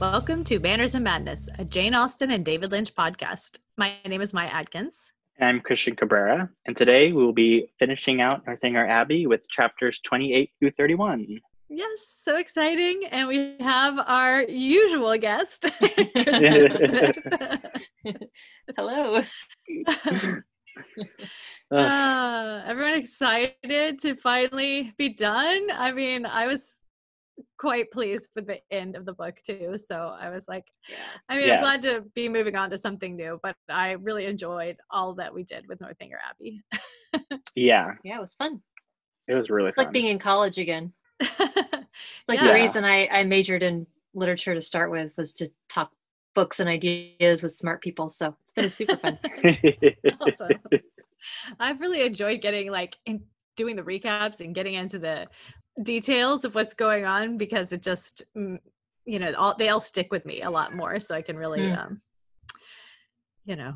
Welcome to Banners and Madness, a Jane Austen and David Lynch podcast. My name is Maya Adkins. And I'm Christian Cabrera, and today we will be finishing out Northanger Abbey with chapters 28 through 31. Yes, so exciting. And we have our usual guest, Hello. uh, everyone excited to finally be done? I mean, I was quite pleased with the end of the book too. So I was like. I mean, yes. I'm glad to be moving on to something new, but I really enjoyed all that we did with Northanger Abbey. yeah. Yeah, it was fun. It was really it's fun. like being in college again. it's like yeah. the reason I, I majored in literature to start with was to talk books and ideas with smart people. So it's been super fun. awesome. I've really enjoyed getting like in doing the recaps and getting into the details of what's going on because it just mm, you know all they all stick with me a lot more so i can really mm. um you know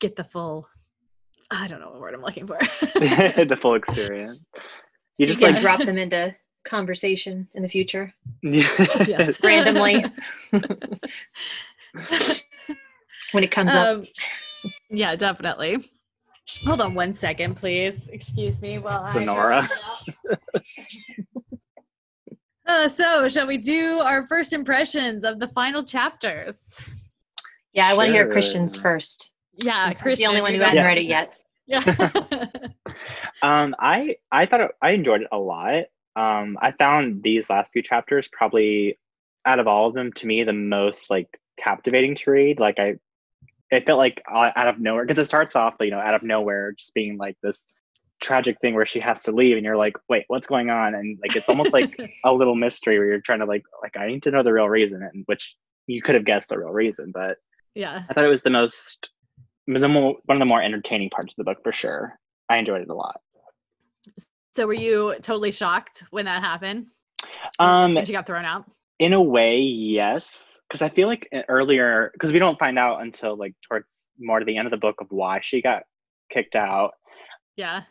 get the full i don't know what word i'm looking for. The full experience. You so just you can like drop them into conversation in the future. Yes. Randomly. When it comes um, up yeah definitely hold on one second please excuse me while sonora Uh, so, shall we do our first impressions of the final chapters? Yeah, I sure. want to hear Christian's first. Yeah, Christian, the only one who hasn't yes. read it yet. Yeah. um, I I thought it, I enjoyed it a lot. Um, I found these last few chapters probably out of all of them to me the most like captivating to read. Like I, it felt like out of nowhere because it starts off you know out of nowhere just being like this tragic thing where she has to leave and you're like wait what's going on? And like it's almost like a little mystery where you're trying to like like i need to know the real reason and which you could have guessed the real reason but yeah. I thought it was the most the more, one of the more entertaining parts of the book for sure. I enjoyed it a lot. So were you totally shocked when that happened? Um when she got thrown out? in a way yes because i feel like eh, earlier because we don't find out until like towards more to the end of the book of why she got kicked out yeah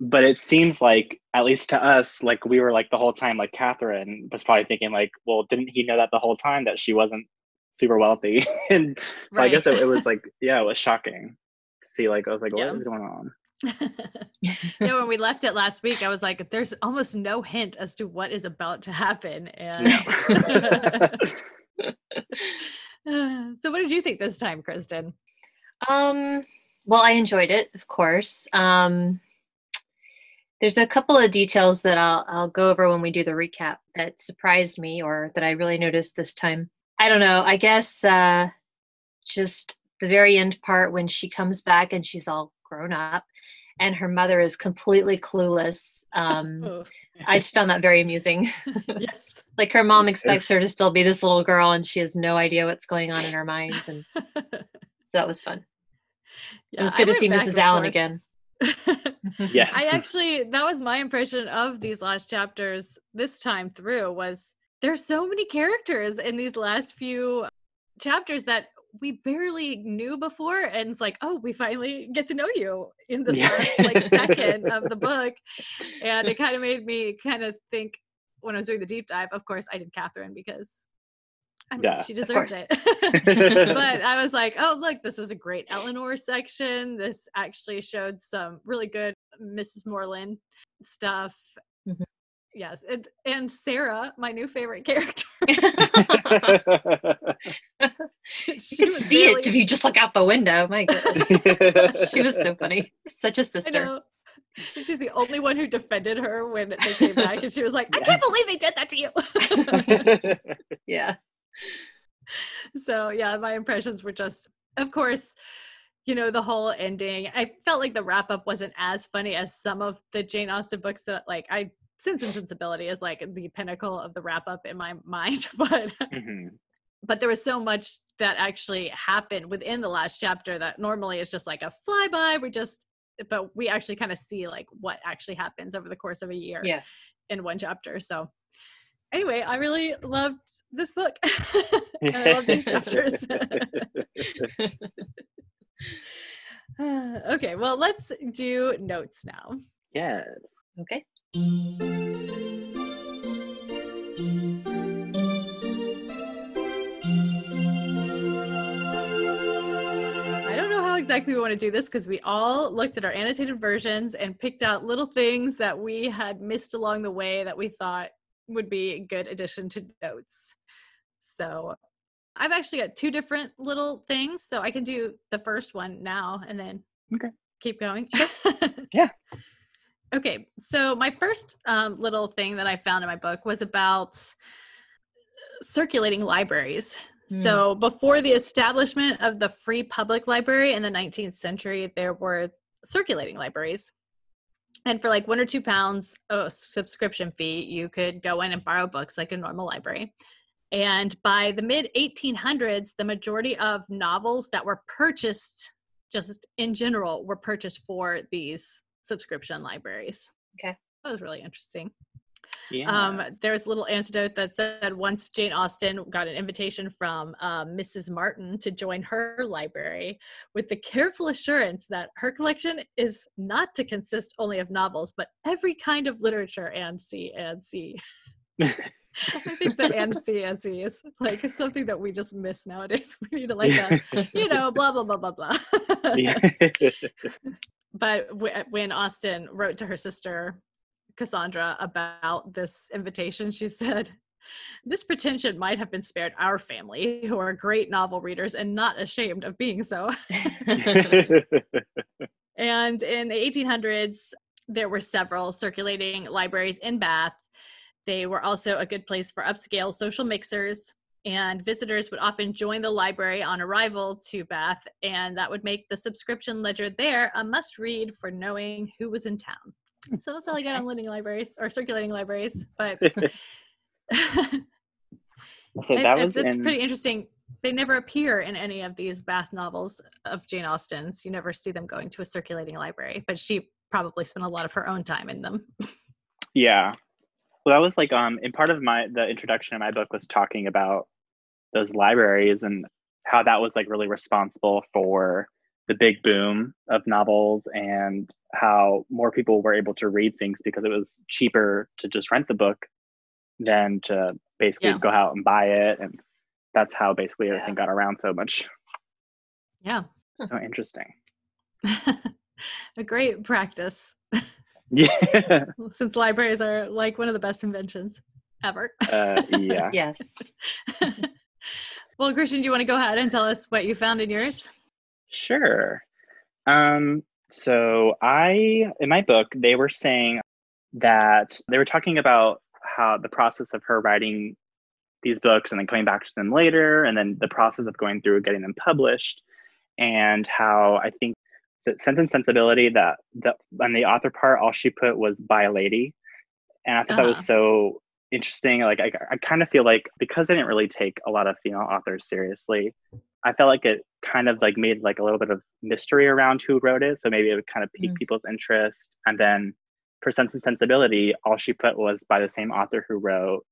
but it seems like at least to us like we were like the whole time like catherine was probably thinking like well didn't he know that the whole time that she wasn't super wealthy and so right. i guess it, it, was like yeah it was shocking to see like i was like what yeah. is going on yeah when we left it last week i was like there's almost no hint as to what is about to happen and yeah. so what did you think this time kristen um well i enjoyed it of course um there's a couple of details that I'll I'll go over when we do the recap that surprised me or that I really noticed this time. I don't know. I guess uh, just the very end part when she comes back and she's all grown up and her mother is completely clueless. Um, oh. I just found that very amusing. yes. Like her mom expects her to still be this little girl and she has no idea what's going on in her mind. And so that was fun. Yeah, it was good I to see Mrs. Allen again. yes. I actually that was my impression of these last chapters this time through was there's so many characters in these last few chapters that we barely knew before and it's like oh we finally get to know you in this yeah. last like second of the book and it kind of made me kind of think when i was doing the deep dive of course i did catherine because I mean, yeah, she deserves it. but I was like, oh, look, this is a great Eleanor section. This actually showed some really good Mrs. Morland stuff. Mm-hmm. Yes. And, and Sarah, my new favorite character. she, she you see really... it if you just look out the window. My goodness. she was so funny. Such a sister. She's the only one who defended her when they came back, and she was like, "I can't believe they did that to you." yeah so yeah, my impressions were just, of course, you know, the whole ending. I felt like the wrap up wasn't as funny as some of the Jane Austen books that like I Sense and Sensibility is like the pinnacle of the wrap up in my mind, but mm-hmm. but there was so much that actually happened within the last chapter that normally is just like a flyby. We just but we actually kind of see like what actually happens over the course of a year yeah. in one chapter. So anyway, I really loved this book. I love these chapters. okay, well, let's do notes now. Yes. Okay. Exactly we want to do this because we all looked at our annotated versions and picked out little things that we had missed along the way that we thought would be a good addition to notes. So I've actually got two different little things. So I can do the first one now and then Okay. keep going. Yeah. Okay. So my first um, little thing that I found in my book was about circulating libraries. Hmm. So before the establishment of the free public library in the 19th century, there were circulating libraries. And for like one or two pounds a subscription fee, you could go in and borrow books like a normal library. And by the mid 1800s, the majority of novels that were purchased, just in general, were purchased for these subscription libraries. Okay. That was really interesting. Yeah. Um, there was a little anecdote that said once Jane Austen got an invitation from um, Mrs. Martin to join her library with the careful assurance that her collection is not to consist only of novels, but every kind of literature and see and see. I think the and see is like it's something that we just miss nowadays. We need to like, a, you know, blah blah blah blah blah. but w- when Austen wrote to her sister Cassandra about this invitation, she said, This pretension might have been spared our family, who are great novel readers and not ashamed of being so. and in the 1800s, there were several circulating libraries in Bath. They were also a good place for upscale social mixers, and visitors would often join the library on arrival to Bath, and that would make the subscription ledger there a must read for knowing who was in town. So that's all I got on lending libraries or circulating libraries. But so that was that's in, pretty interesting. They never appear in any of these Bath novels of Jane Austen's. You never see them going to a circulating library, but she probably spent a lot of her own time in them. Yeah. Well, that was like um, in part of my the introduction of my book was talking about those libraries and how that was like really responsible for the big boom of novels and how more people were able to read things because it was cheaper to just rent the book than to basically Yeah. go out and buy it and that's how basically Yeah. everything got around so much yeah. so interesting a great practice yeah since libraries are like one of the best inventions ever. uh, yeah yes. well, Christian, do you want to go ahead and tell us what you found in yours? Sure. Um, so I, in my book, they were saying that they were talking about how the process of her writing these books and then coming back to them later, and then the process of going through getting them published, and how I think that Sense and Sensibility that the on the author part, all she put was by a lady, and I thought that was Uh-huh. so interesting. Like I, I kind of feel like because I didn't really take a lot of female authors seriously, I felt like it kind of like made like a little bit of mystery around who wrote it. So maybe it would kind of pique Mm. people's interest. And then for Sense and Sensibility, all she put was by the same author who wrote,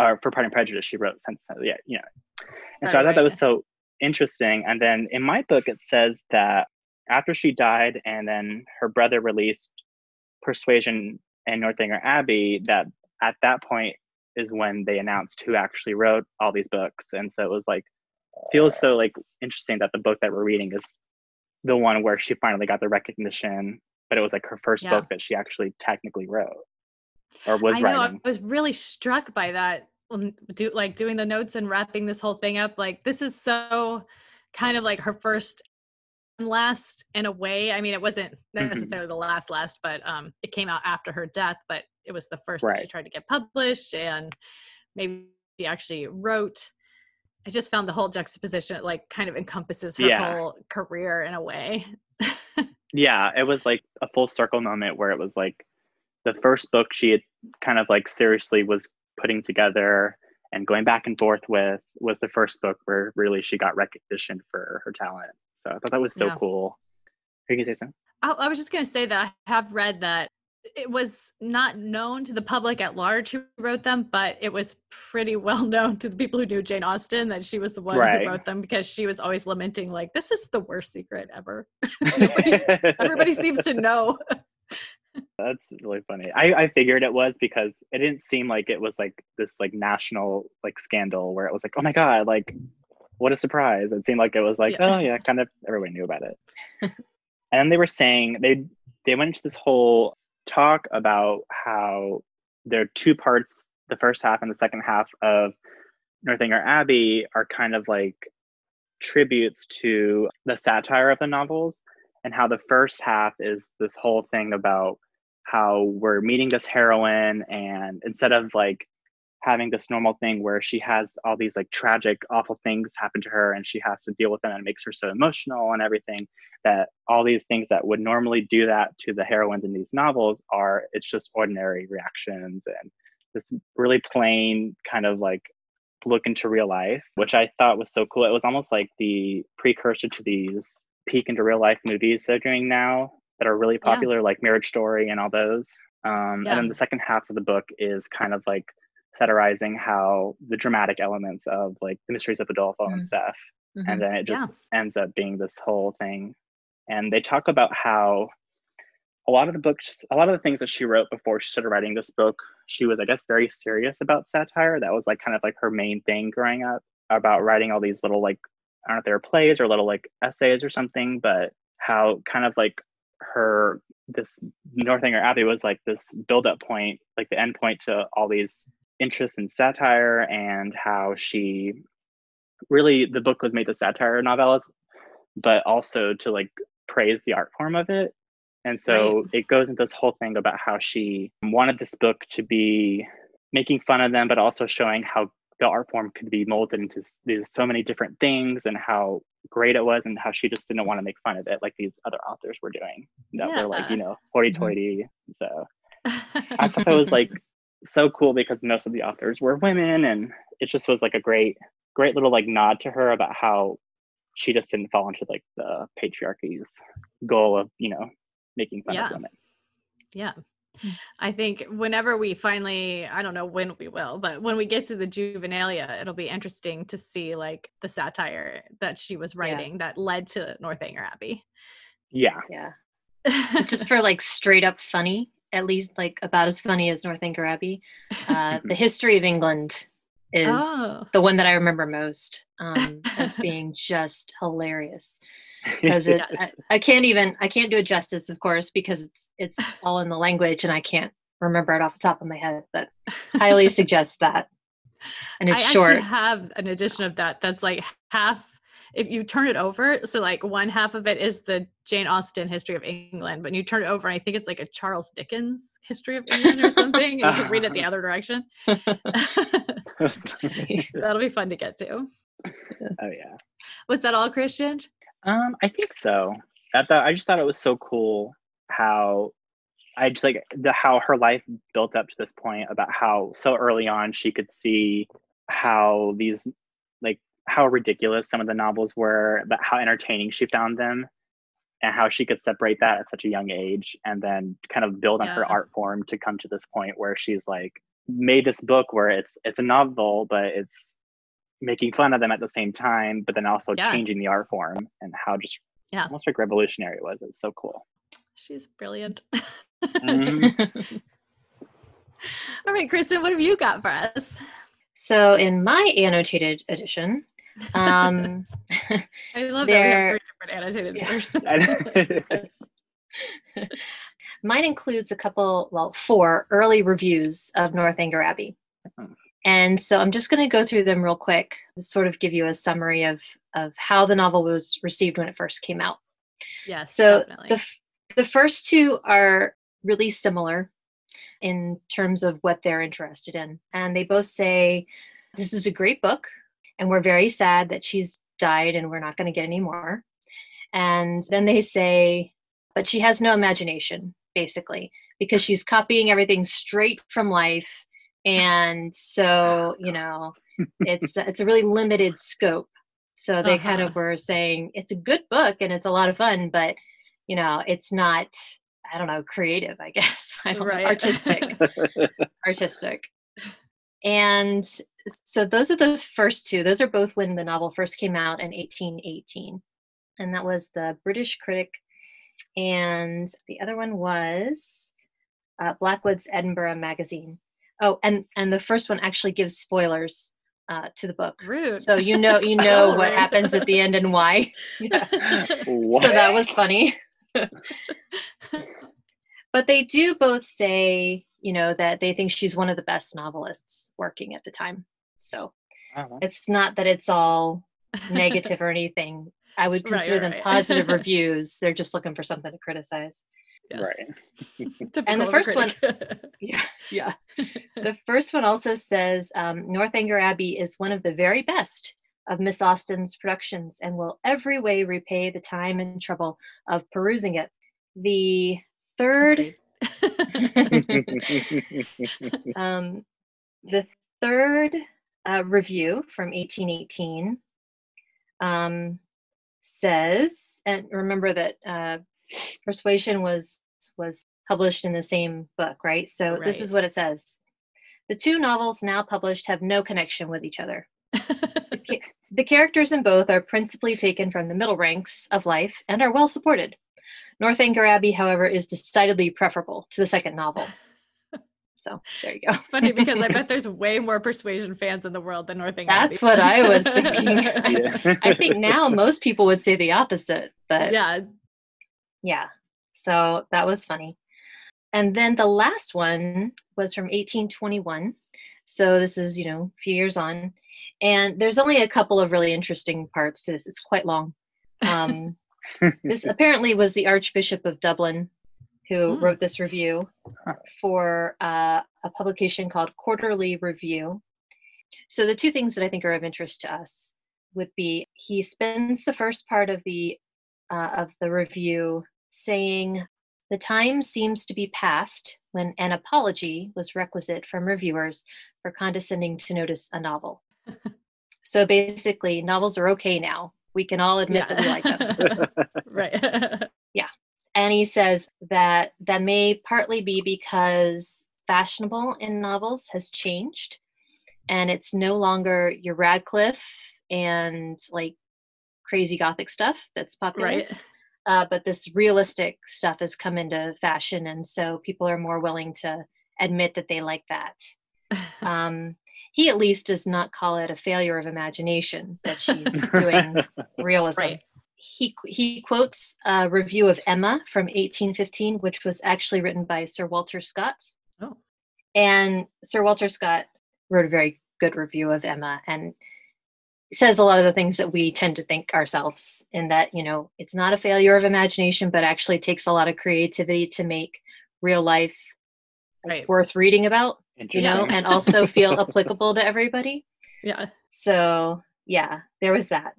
or for Pride and Prejudice, she wrote Sense. Yeah, you know. And so I Right, thought that was so interesting. And then in my book, it says that after she died, and then her brother released Persuasion and Northanger Abbey, that at that point is when they announced who actually wrote all these books. And so it was like feels so like interesting that the book that we're reading is the one where she finally got the recognition, but it was like her first Yeah. book that she actually technically wrote or was I know. writing. I was really struck by that. when Do like doing the notes and wrapping this whole thing up. Like this is so kind of like her first and last in a way. I mean, it wasn't Mhm. necessarily the last last, but um, it came out after her death. But it was the first that she tried to get published, and maybe she actually wrote. I just found the whole juxtaposition it, like kind of encompasses her Yeah. whole career in a way. yeah, it was like a full circle moment where it was like the first book she had kind of like seriously was putting together and going back and forth with was the first book where really she got recognition for her talent. So I thought that was so Yeah. cool. You can say something. I, I was just going to say that I have read that it was not known to the public at large who wrote them, but it was pretty well known to the people who knew Jane Austen that she was the one Right. who wrote them because she was always lamenting, like, this is the worst secret ever. Nobody- Everybody seems to know. That's really funny. I, I figured it was because it didn't seem like it was like this like national like scandal where it was like, oh my god, like what a surprise. It seemed like it was like, Yeah. oh yeah, kind of everyone knew about it. and they were saying they they went into this whole talk about how there are two parts, the first half and the second half of Northanger Abbey are kind of like tributes to the satire of the novels and how the first half is this whole thing about how we're meeting this heroine and instead of like having this normal thing where she has all these like tragic awful things happen to her and she has to deal with them and it makes her so emotional and everything that all these things that would normally do that to the heroines in these novels are it's just ordinary reactions and this really plain kind of like look into real life which i thought was so cool it was almost like the precursor to these peek into real life movies they're doing now that are really Yeah. popular like marriage story and all those um, Yeah. and then the second half of the book is kind of like satirizing how the dramatic elements of like the mysteries of Udolpho and Mm. stuff Mhm. and then it just ends up being this whole thing and they talk about how a lot of the books a lot of the things that she wrote before she started writing this book she was i guess very serious about satire that was like kind of like her main thing growing up about writing all these little like i don't know if they were plays or little like essays or something but how kind of like her this northanger abbey was like this build up point like the end point to all these interests in satire and how she really the book was made to satire novellas but also to like praise the art form of it. And so it goes into this whole thing about how she wanted this book to be making fun of them but also showing how the art form could be molded into these so many different things and how great it was and how she just didn't want to make fun of it like these other authors were doing that were like you know hoity-toity mm-hmm. so. I thought that was like so cool because most of the authors were women and it just was like a great great little like nod to her about how she just didn't fall into like the patriarchy's goal of you know making fun Yeah. of women Yeah. Mm. I think whenever we finally, I don't know when we will, but when we get to the juvenilia, it'll be interesting to see like the satire that she was writing that led to Northanger Abbey. yeah Yeah. Just for like straight up funny, at least like about as funny as Northanger Abbey. Uh, the History of England is Oh. the one that I remember most um, as being just hilarious because it Yes. I, I can't even I can't do it justice, of course, because it's it's all in the language and I can't remember it off the top of my head. But highly suggest that, and it's I short. actually have an edition of that that's like half if you turn it over so like one half of it is the jane austen history of england but you turn it over and i think it's like a charles dickens history of england or something and you can read it the other direction. That'll be fun to get to. Oh yeah. Was that all christian? Um i think so. I thought i just thought it was so cool how i just like the how her life built up to this point about how so early on she could see how these like how ridiculous some of the novels were but how entertaining she found them and how she could separate that at such a young age and then kind of build on her art form to come to this point where she's like made this book where it's it's a novel but it's making fun of them at the same time but then also Yeah. changing the art form and how just Yeah. almost like revolutionary it was it's so cool she's brilliant Mhm. all right kristen what have you got for us so in my annotated edition, um, i love There- that we have three different annotated Yeah. versions Mine includes a couple, well, four early reviews of Northanger Abbey. Mhm. And so I'm just going to go through them real quick, sort of give you a summary of, of how the novel was received when it first came out. yes So definitely the, the first two are really similar in terms of what they're interested in. And they both say, This is a great book, and we're very sad that she's died and we're not going to get any more. And then they say, But she has no imagination, basically, because she's copying everything straight from life. And so, you know, it's it's a really limited scope. So they kind Uh-huh. of were saying it's a good book and it's a lot of fun, but you know, it's not I don't know, creative, I guess. I don't know, Right. artistic. artistic. And so those are the first two. Those are both when the novel first came out in 1818. And that was the British Critic. And the other one was uh, Blackwood's Edinburgh Magazine. Oh, and, and the first one actually gives spoilers uh, to the book. Rude. So you know you know what rude. happens at the end and why. Yeah. What? So that was funny. but they do both say, you know, that they think she's one of the best novelists working at the time. So Uh-huh. it's not that it's all negative or anything. I would consider right, them right. positive reviews. They're just looking for something to criticize. Yes. Right. and the first one- Yeah, yeah. the first one also says um, Northanger Abbey is one of the very best of Miss Austen's productions and will every way repay the time and trouble of perusing it. The third, um, the third uh, review from 1818 um, says, and remember that uh, Persuasion was was published in the same book, right? So this is what it says: the two novels now published have no connection with each other. Ca- The characters in both are principally taken from the middle ranks of life and are well supported. Northanger Abbey, however, is decidedly preferable to the second novel. So there you go. It's funny because I bet there's way more persuasion fans in the world than Northanger. That's what I was thinking. Yeah. I think now most people would say the opposite, but yeah, yeah. So that was funny. And then the last one was from 1821. So this is, you know, a few years on. And there's only a couple of really interesting parts to this. It's quite long. Um, this apparently was the Archbishop of Dublin who Hmm. wrote this review for uh, a publication called Quarterly Review. So the two things that I think are of interest to us would be he spends the first part of the uh, of the review saying the time seems to be past when an apology was requisite from reviewers for condescending to notice a novel. so basically, novels are okay now. We can all admit that we like them. right. And he says that that may partly be because fashionable in novels has changed and it's no longer your Radcliffe and like crazy gothic stuff that's popular. right. Uh, but this realistic stuff has come into fashion and so people are more willing to admit that they like that. Um, he at least does not call it a failure of imagination that she's doing realism. Right. He he quotes a review of Emma from 1815, which was actually written by Sir Walter Scott. Oh. And Sir Walter Scott wrote a very good review of Emma and says a lot of the things that we tend to think ourselves in that, you know, it's not a failure of imagination, but actually takes a lot of creativity to make real life like, Right. worth reading about, you know, and also feel applicable to everybody. Yeah. So yeah, there was that.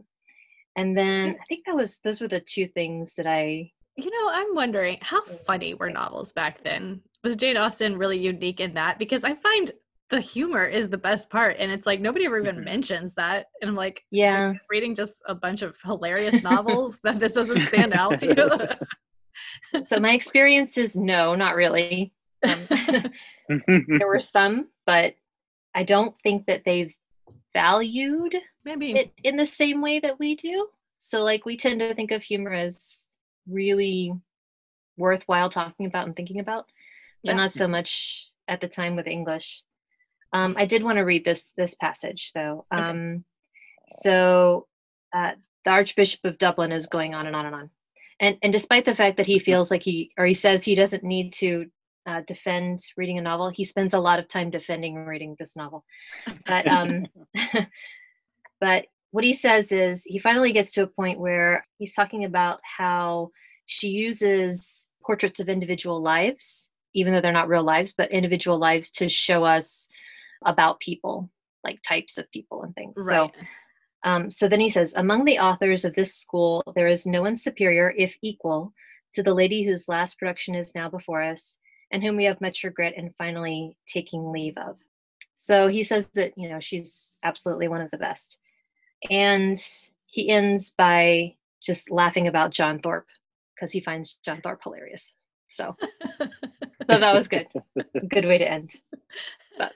And then I think that was those were the two things that I You know, I'm wondering how funny were novels back then? Was Jane Austen really unique in that? Because I find the humor is the best part, and it's like nobody ever even Mhm. mentions that. And I'm like, yeah. reading just a bunch of hilarious novels that this doesn't stand out to you. So my experience is no, not really. Um, there were some, but I don't think that they've valued Maybe it in the same way that we do. So like we tend to think of humor as really worthwhile talking about and thinking about, but Yeah. not so much at the time with English. Um, I did want to read this this passage though. Okay. Um, so uh, the Archbishop of Dublin is going on and on and on, and and despite the fact that he feels like he or he says he doesn't need to uh, defend reading a novel, he spends a lot of time defending reading this novel. But um, but what he says is he finally gets to a point where he's talking about how she uses portraits of individual lives, even though they're not real lives, but individual lives to show us about people, like types of people and things. right. So um, so then he says, among the authors of this school, there is no one superior, if equal, to the lady whose last production is now before us, and whom we have much regret in finally taking leave of. So he says that, you know, she's absolutely one of the best. And he ends by just laughing about John Thorpe because he finds John Thorpe hilarious. So, so that was good. Good way to end. But,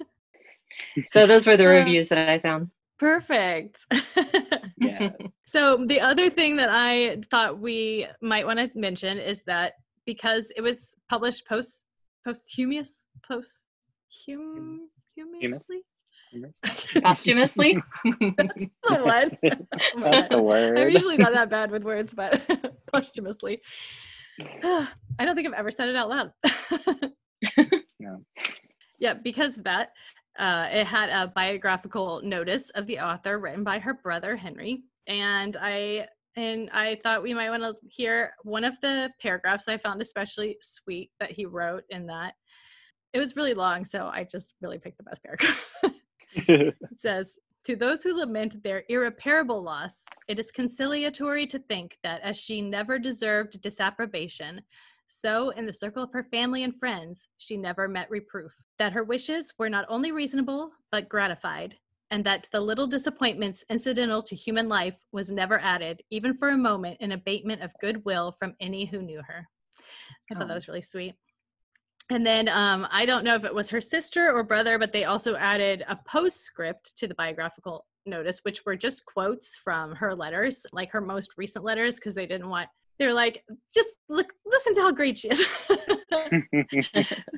so those were the reviews that I found. Perfect. yeah. So the other thing that I thought we might want to mention is that because it was published post posthumous post hum humously Posthumously? That's the one. Oh That's the word. I'm usually not that bad with words, but posthumously. I don't think I've ever said it out loud. No. Yeah, because that, uh, it had a biographical notice of the author written by her brother Henry, and I and I thought we might want to hear one of the paragraphs I found especially sweet that he wrote in that. It was really long, so I just really picked the best paragraph. It says, To those who lament their irreparable loss, it is conciliatory to think that as she never deserved disapprobation, so in the circle of her family and friends, she never met reproof. That her wishes were not only reasonable, but gratified, and that the little disappointments incidental to human life was never added, even for a moment, an abatement of goodwill from any who knew her. I thought that Oh. was really sweet. And then um, I don't know if it was her sister or brother, but they also added a postscript to the biographical notice, which were just quotes from her letters, like her most recent letters, because they didn't want. They were like, just look, listen to how great she is.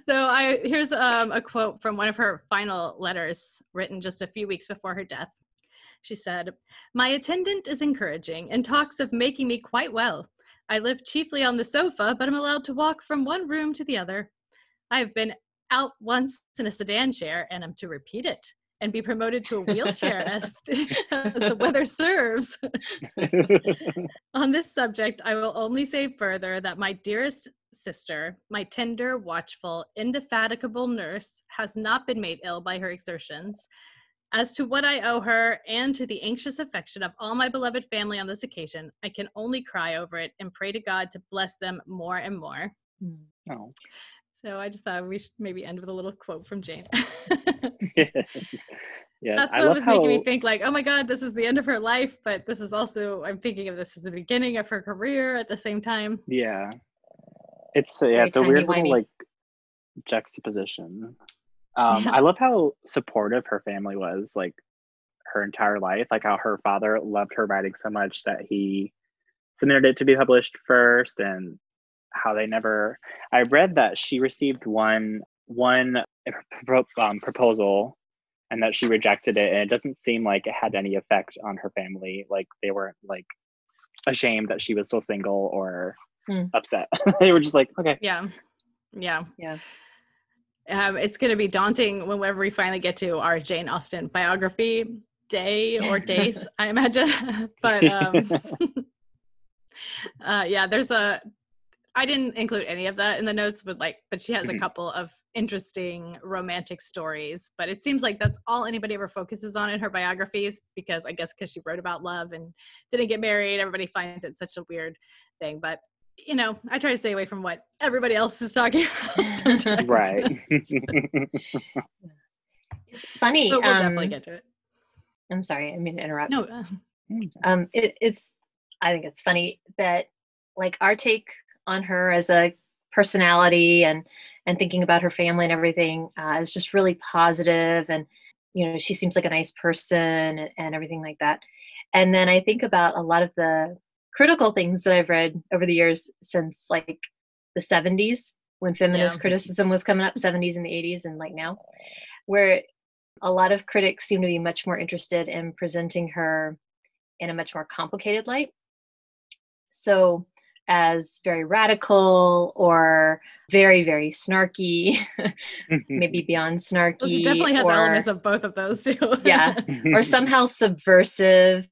so I here's um, a quote from one of her final letters, written just a few weeks before her death. She said, "My attendant is encouraging and talks of making me quite well. I live chiefly on the sofa, but i'm allowed to walk from one room to the other. I have been out once in a sedan chair and am to repeat it and be promoted to a wheelchair as, as the weather serves. On this subject, I will only say further that my dearest sister, my tender, watchful, indefatigable nurse, has not been made ill by her exertions. As to what I owe her and to the anxious affection of all my beloved family on this occasion, I can only cry over it and pray to God to bless them more and more. oh. So I just thought we should maybe end with a little quote from Jane. yeah, That's I what love was how, making me think like, oh my God, this is the end of her life, but this is also I'm thinking of this as the beginning of her career at the same time. Yeah, it's uh, yeah, Very it's a weird timey-wimey. little like juxtaposition. Um, Yeah. I love how supportive her family was, like her entire life. Like how her father loved her writing so much that he submitted it to be published first, and how they never. I read that she received one one um, proposal, and that she rejected it, and it doesn't seem like it had any effect on her family. Like they weren't like ashamed that she was still single or Hmm. upset. they were just like, okay, Yeah. Yeah. Yeah. Um, it's going to be daunting whenever we finally get to our Jane Austen biography day or days, I imagine. but um, uh, yeah, there's a. I didn't include any of that in the notes, but like, but she has a Mhm. couple of interesting romantic stories. But it seems like that's all anybody ever focuses on in her biographies, because I guess because she wrote about love and didn't get married, everybody finds it such a weird thing. But you know, I try to stay away from what everybody else is talking about. Sometimes. right. It's funny. But we'll definitely um, get to it. I'm sorry, I mean to interrupt. No, uh, um it, it's i think it's funny that like our take on her as a personality and and thinking about her family and everything uh, is just really positive and you know she seems like a nice person and, and everything like that and then i think about a lot of the critical things that i've read over the years since like the 70s when feminist Yeah. criticism was coming up 70s and the 80s and like now where a lot of critics seem to be much more interested in presenting her in a much more complicated light. So, as very radical or very, very snarky, mm-hmm. maybe beyond snarky. well, she definitely has or, elements of both of those too. Yeah. or somehow subversive.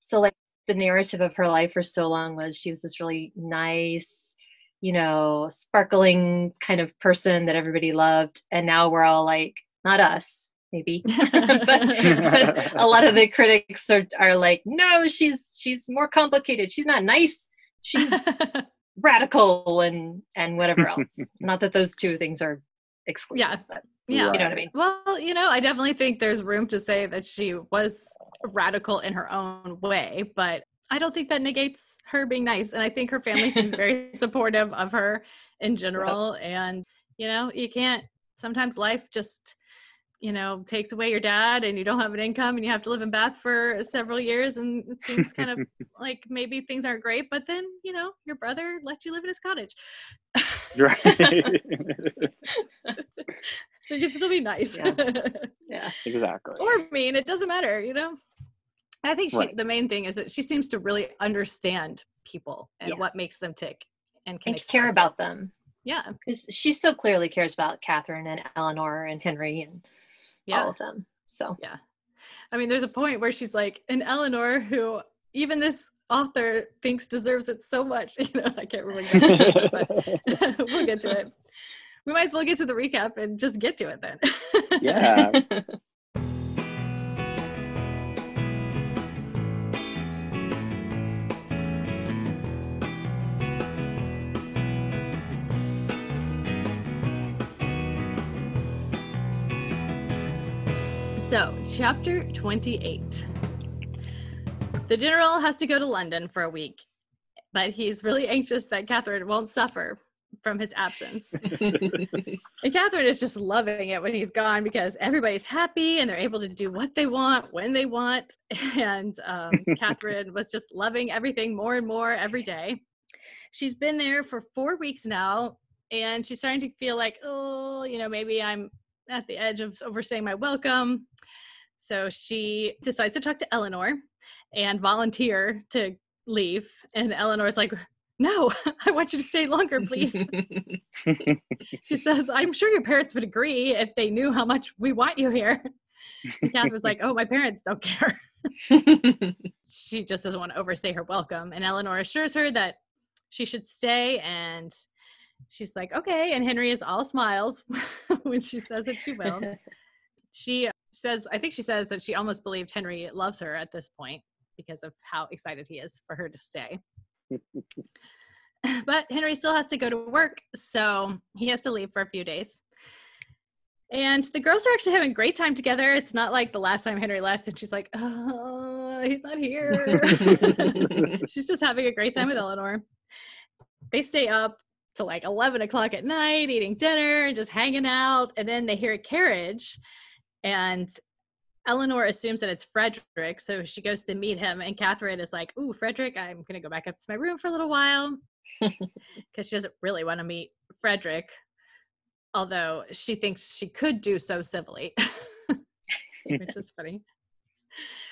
So, like the narrative of her life for so long was she was this really nice, you know, sparkling kind of person that everybody loved. And now we're all like, not us, maybe. but, but a lot of the critics are, are like, no, she's she's more complicated. She's not nice. She's radical and and whatever else. not that those two things are exclusive. Yeah. but yeah. you know what I mean. Well, you know, I definitely think there's room to say that she was radical in her own way, but I don't think that negates her being nice. And I think her family seems very supportive of her in general. And, you know, you can't, sometimes life just, you know, takes away your dad and you don't have an income and you have to live in Bath for several years. And it seems kind of like maybe things aren't great, but then, you know, your brother let you live in his cottage. right. It can still be nice. Yeah. yeah. exactly. or mean. It doesn't matter, you know? I think she, Right. the main thing is that she seems to really understand people and Yeah. what makes them tick and can And care express it. about them. Yeah. Because she so clearly cares about Catherine and Eleanor and Henry and Yeah. all of them. So yeah. I mean, there's a point where she's like, and Eleanor, who even this author thinks deserves it so much. You know, I can't remember exactly what she but we'll get to it. We might as well get to the recap and just get to it then. yeah. So, chapter 28. The general has to go to London for a week, but he's really anxious that Catherine won't suffer from his absence. And Catherine is just loving it when he's gone because everybody's happy and they're able to do what they want when they want. And um, Catherine was just loving everything more and more every day. She's been there for four weeks now and she's starting to feel like, oh, you know, maybe I'm at the edge of overstaying my welcome. So she decides to talk to Eleanor and volunteer to leave. And Eleanor's like, no, I want you to stay longer, please. She says, I'm sure your parents would agree if they knew how much we want you here. And Catherine's like, Oh, my parents don't care. She just doesn't want to overstay her welcome. And Eleanor assures her that she should stay. And she's like, Okay. And Henry is all smiles when she says that she will. She says, I think she says that she almost believed Henry loves her at this point because of how excited he is for her to stay. but Henry still has to go to work, so he has to leave for a few days. And the girls are actually having a great time together. It's not like the last time Henry left and she's like, oh, he's not here. she's just having a great time with Eleanor. They stay up to like 11 o'clock at night, eating dinner and just hanging out. And then they hear a carriage, and Eleanor assumes that it's Frederick. So she goes to meet him, and Catherine is like, Ooh, Frederick, I'm going to go back up to my room for a little while because she doesn't really want to meet Frederick, although she thinks she could do so civilly, which is funny.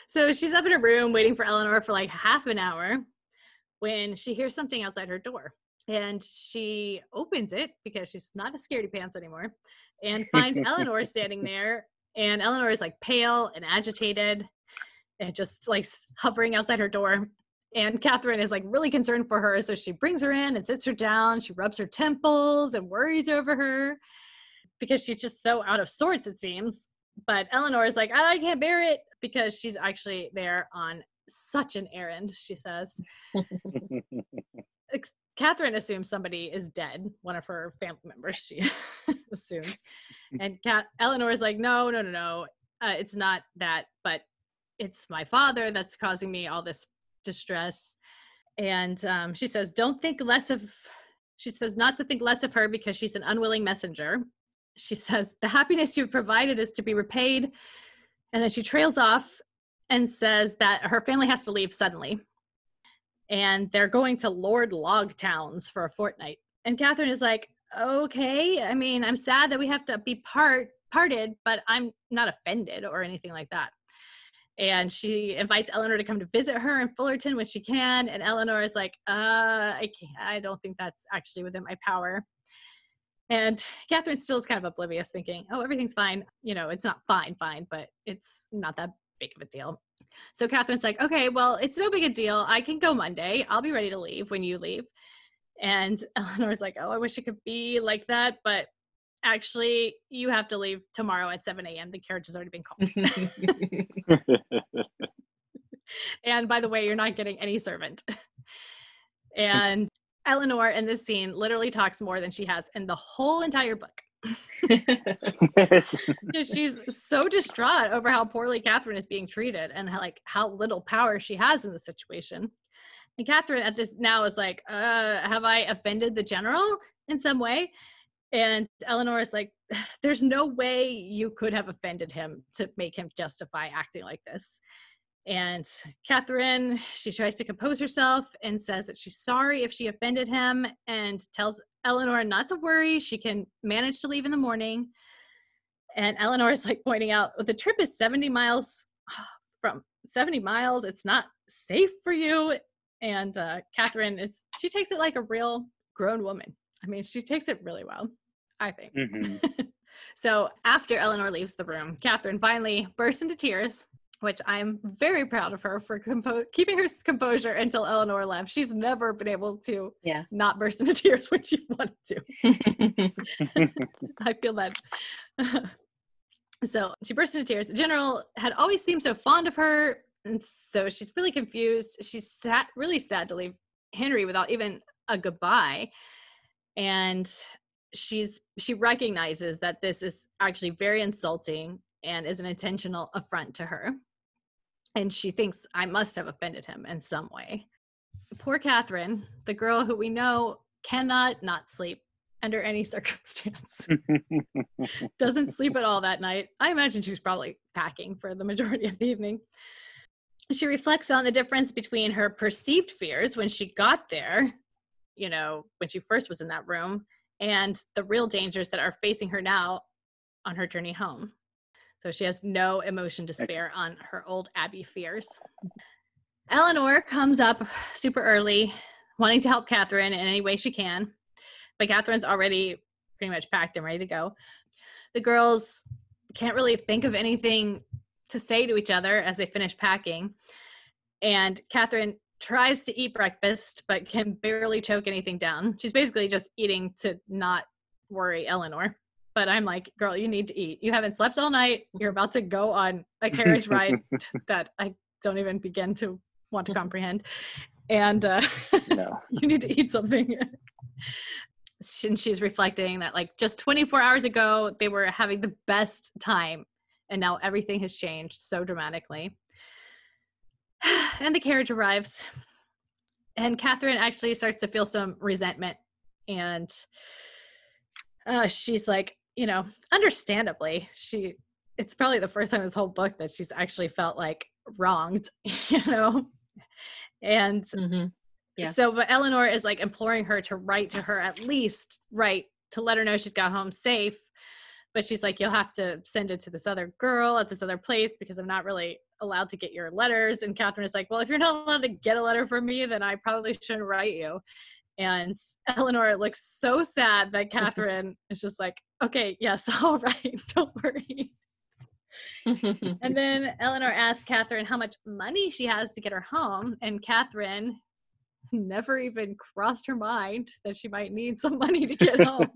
So she's up in her room waiting for Eleanor for like half an hour when she hears something outside her door. And she opens it because she's not a scaredy pants anymore and finds Eleanor standing there. And Eleanor is like pale and agitated and just like hovering outside her door. And Catherine is like really concerned for her. So she brings her in and sits her down. She rubs her temples and worries over her because she's just so out of sorts, it seems. But Eleanor is like, I can't bear it because she's actually there on such an errand, she says. Catherine assumes somebody is dead, one of her family members, she assumes. And Cat Eleanor is like, no, no, no, no. Uh, it's not that, but it's my father that's causing me all this distress. And um, she says, don't think less of, she says, not to think less of her because she's an unwilling messenger. She says, the happiness you've provided is to be repaid. And then she trails off and says that her family has to leave suddenly and they're going to Lord Longtown's for a fortnight. And Catherine is like, okay, I mean, I'm sad that we have to be part parted, but I'm not offended or anything like that. And she invites Eleanor to come to visit her in Fullerton when she can. And Eleanor is like, uh, I can't, I don't think that's actually within my power. And Catherine still is kind of oblivious, thinking, oh, everything's fine. You know, it's not fine, fine, but it's not that big of a deal. So Catherine's like, okay, well, it's no big a deal. I can go Monday. I'll be ready to leave when you leave. And Eleanor's like, oh, I wish it could be like that, but actually, you have to leave tomorrow at 7 a.m. The carriage has already been called. and by the way, you're not getting any servant. and Eleanor in this scene literally talks more than she has in the whole entire book. because she's so distraught over how poorly Catherine is being treated and how, like how little power she has in the situation. And Catherine at this now is like, uh, have I offended the general in some way? And Eleanor is like, there's no way you could have offended him to make him justify acting like this. And Catherine, she tries to compose herself and says that she's sorry if she offended him and tells Eleanor not to worry. She can manage to leave in the morning. And Eleanor is like pointing out the trip is 70 miles from 70 miles. It's not safe for you. And uh, Catherine is, she takes it like a real grown woman. I mean, she takes it really well, I think. Mm-hmm. so after Eleanor leaves the room, Catherine finally bursts into tears, which I'm very proud of her for compo- keeping her composure until Eleanor left. She's never been able to Yeah. not burst into tears when she wanted to. I feel that. so she burst into tears. The general had always seemed so fond of her, and so she's really confused. She's sad, really sad to leave Henry without even a goodbye, and she's she recognizes that this is actually very insulting and is an intentional affront to her, and she thinks I must have offended him in some way. Poor Catherine, the girl who we know cannot not sleep under any circumstance doesn't sleep at all that night. I imagine she's probably packing for the majority of the evening. She reflects on the difference between her perceived fears when she got there, you know, when she first was in that room, and the real dangers that are facing her now on her journey home. So she has no emotion to spare on her old Abbey fears. Eleanor comes up super early, wanting to help Catherine in any way she can but Catherine's already pretty much packed and ready to go. The girls can't really think of anything to say to each other as they finish packing. And Catherine tries to eat breakfast, but can barely choke anything down. She's basically just eating to not worry Eleanor. But I'm like, girl, you need to eat. You haven't slept all night. You're about to go on a carriage ride that I don't even begin to want to comprehend. And uh, no. you need to eat something. and she's reflecting that like just 24 hours ago they were having the best time and now everything has changed so dramatically and the carriage arrives and catherine actually starts to feel some resentment and uh, she's like you know understandably she it's probably the first time in this whole book that she's actually felt like wronged you know and Mhm. Yeah. so, but Eleanor is like imploring her to write to her at least, write to let her know she's got home safe. But she's like, you'll have to send it to this other girl at this other place because I'm not really allowed to get your letters. And Catherine is like, well, if you're not allowed to get a letter from me, then I probably shouldn't write you. And Eleanor looks so sad that Catherine is just like, okay, yes, all right, don't worry. And then Eleanor asks Catherine how much money she has to get her home, and Catherine never even crossed her mind that she might need some money to get home.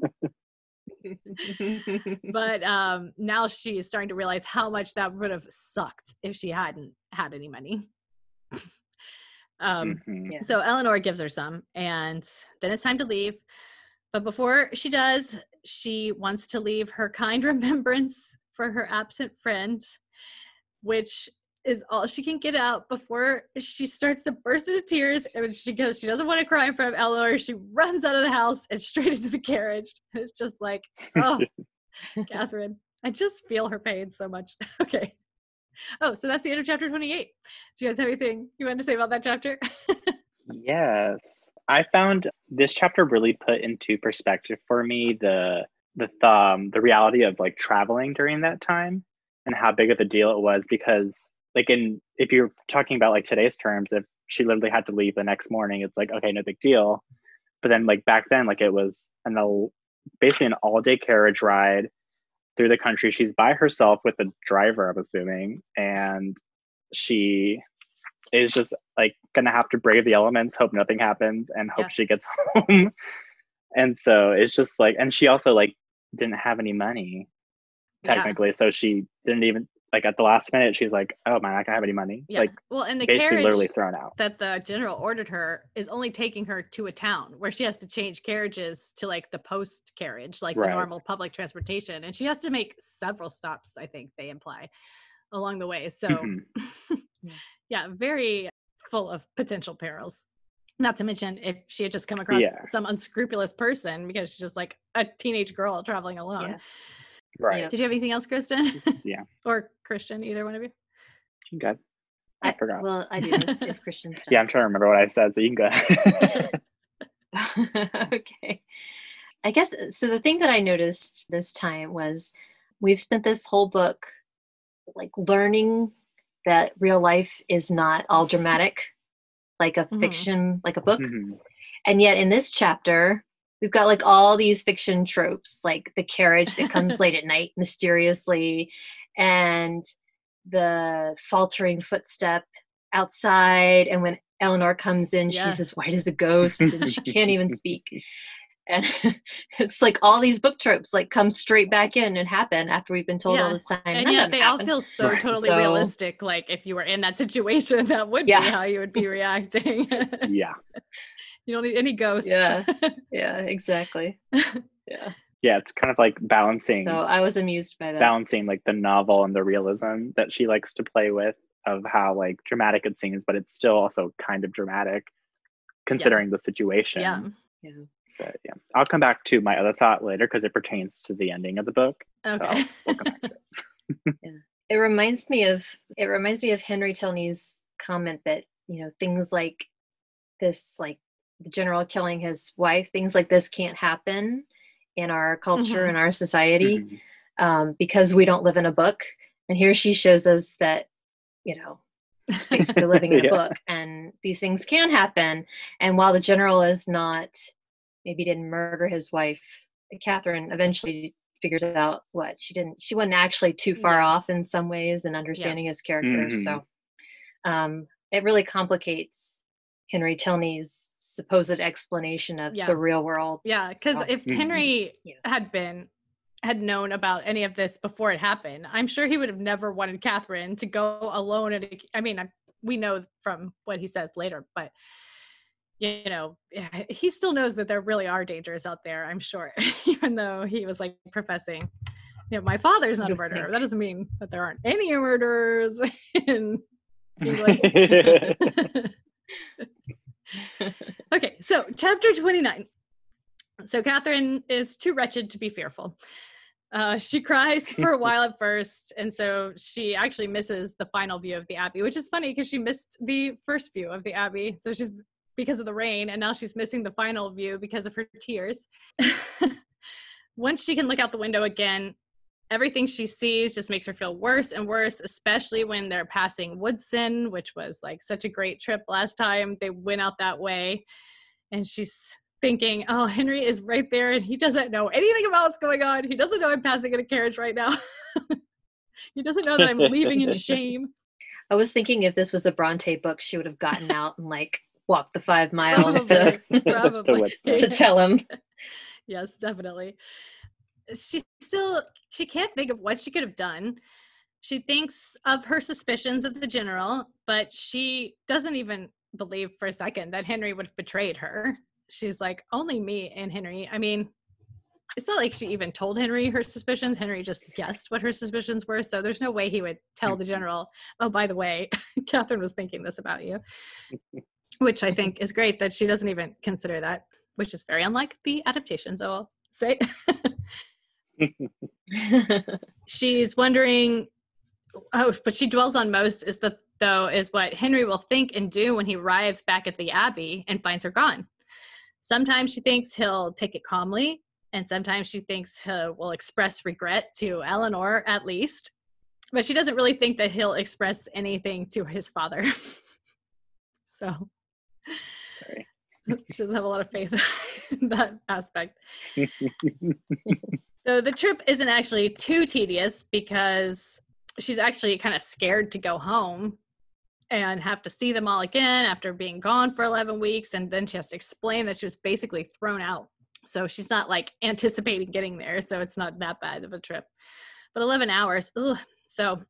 but um, now she's starting to realize how much that would have sucked if she hadn't had any money. um, Mhm. Yeah. so Eleanor gives her some, and then it's time to leave. But before she does, she wants to leave her kind remembrance for her absent friend, which is all she can get out before she starts to burst into tears. And she goes, she doesn't want to cry in front of Eleanor. She runs out of the house and straight into the carriage. It's just like, oh, Catherine, I just feel her pain so much. Okay. Oh, so that's the end of chapter 28. Do you guys have anything you wanted to say about that chapter? Yes. I found this chapter really put into perspective for me the the um the reality of like traveling during that time and how big of a deal it was because like in if you're talking about like today's terms if she literally had to leave the next morning it's like okay no big deal. But then like back then like it was an al- basically an all day carriage ride through the country. She's by herself with the driver i'm assuming and she is just like gonna have to brave the elements, hope nothing happens, and hope Yeah. she gets home. and so it's just like, and she also like didn't have any money Yeah. technically, so she didn't even like at the last minute. She's like, "Oh man, I can't have any money." Yeah. Like well, and the carriage literally thrown out. that the general ordered her is only taking her to a town where she has to change carriages to like the post carriage, like the normal public transportation. And she has to make several stops, I think they imply, along the way. So, Mhm. yeah, very full of potential perils. Not to mention if she had just come across Yeah. some unscrupulous person because she's just like a teenage girl traveling alone. Yeah. Right. Yeah. Did you have anything else, Kristen? Yeah. or Christian, either one of you? You good? I, forgot. Well, I do. If, if Christian's yeah, I'm trying to remember what I said, so you can go. okay. I guess uh, so. The thing that I noticed this time was we've spent this whole book like learning that real life is not all dramatic like a Mhm. fiction like a book Mhm. and yet in this chapter we've got like all these fiction tropes like the carriage that comes late at night mysteriously and the faltering footstep outside and when eleanor comes in Yeah. she's as white as a ghost and she can't even speak and it's like all these book tropes like come straight back in and happen after we've been told all this time and none yet they them all feel so Right. totally So- realistic like if you were in that situation that would Yeah. be how you would be reacting Yeah. you don't need any ghosts Yeah. yeah exactly yeah Yeah. It's kind of like balancing so i was amused by that balancing like the novel and the realism that she likes to play with of how like dramatic it seems, but it's still also kind of dramatic considering the situation. yeah yeah But yeah, I'll come back to my other thought later because it pertains to the ending of the book. okay So we'll come back to it. it reminds me of it reminds me of henry tilney's comment that you know things like this like the general killing his wife things like this can't happen in our culture Mhm. in our society Mhm. um, because we don't live in a book and here she shows us that you know she's basically living in a Yeah. book and these things can happen and while the general is not maybe didn't murder his wife catherine eventually figures out what she didn't she wasn't actually too far Yeah. off in some ways in understanding his character Mhm. so um it really complicates henry tilney's supposed explanation of Yeah. the real world Yeah, because So- if Mhm. Henry Yeah. had been had known about any of this before it happened, I'm sure he would have never wanted Catherine to go alone. And I mean, I, we know from what he says later, but you know, he still knows that there really are dangers out there. I'm sure, even though he was like professing, you know, my father's not a murderer. That doesn't mean that there aren't any murderers okay, so chapter 29. So Catherine is too wretched to be fearful. Uh, she cries for a while at first, and so she actually misses the final view of the Abbey, which is funny because she missed the first view of the Abbey. So she's because of the rain, and now she's missing the final view because of her tears. Once she can look out the window again, everything she sees just makes her feel worse and worse, especially when they're passing Woodston, which was like such a great trip last time. They went out that way, and she's thinking, "Oh, Henry is right there, and he doesn't know anything about what's going on. He doesn't know I'm passing in a carriage right now. he doesn't know that I'm leaving in shame." I was thinking if this was a Bronte book, she would have gotten out and like walked the five miles to, Probably. To to tell him. yes, definitely. She still she can't think of what she could have done. She thinks of her suspicions of the general, but she doesn't even believe for a second that Henry would have betrayed her. She's like, only me and Henry. I mean, it's not like she even told Henry her suspicions. Henry just guessed what her suspicions were. So there's no way he would tell the general, oh, by the way, Catherine was thinking this about you, which I think is great that she doesn't even consider that, which is very unlike the adaptations, I'll say she's wondering, oh, but she dwells on most is the though is what Henry will think and do when he arrives back at the Abbey and finds her gone. Sometimes she thinks he'll take it calmly, and sometimes she thinks he will express regret to Eleanor at least. But she doesn't really think that he'll express anything to his father. so Sorry. she doesn't have a lot of faith in that aspect. So the trip isn't actually too tedious because she's actually kind of scared to go home and have to see them all again after being gone for 11 weeks. And then she has to explain that she was basically thrown out. So she's not like anticipating getting there. So it's not that bad of a trip. But 11 hours, ugh. So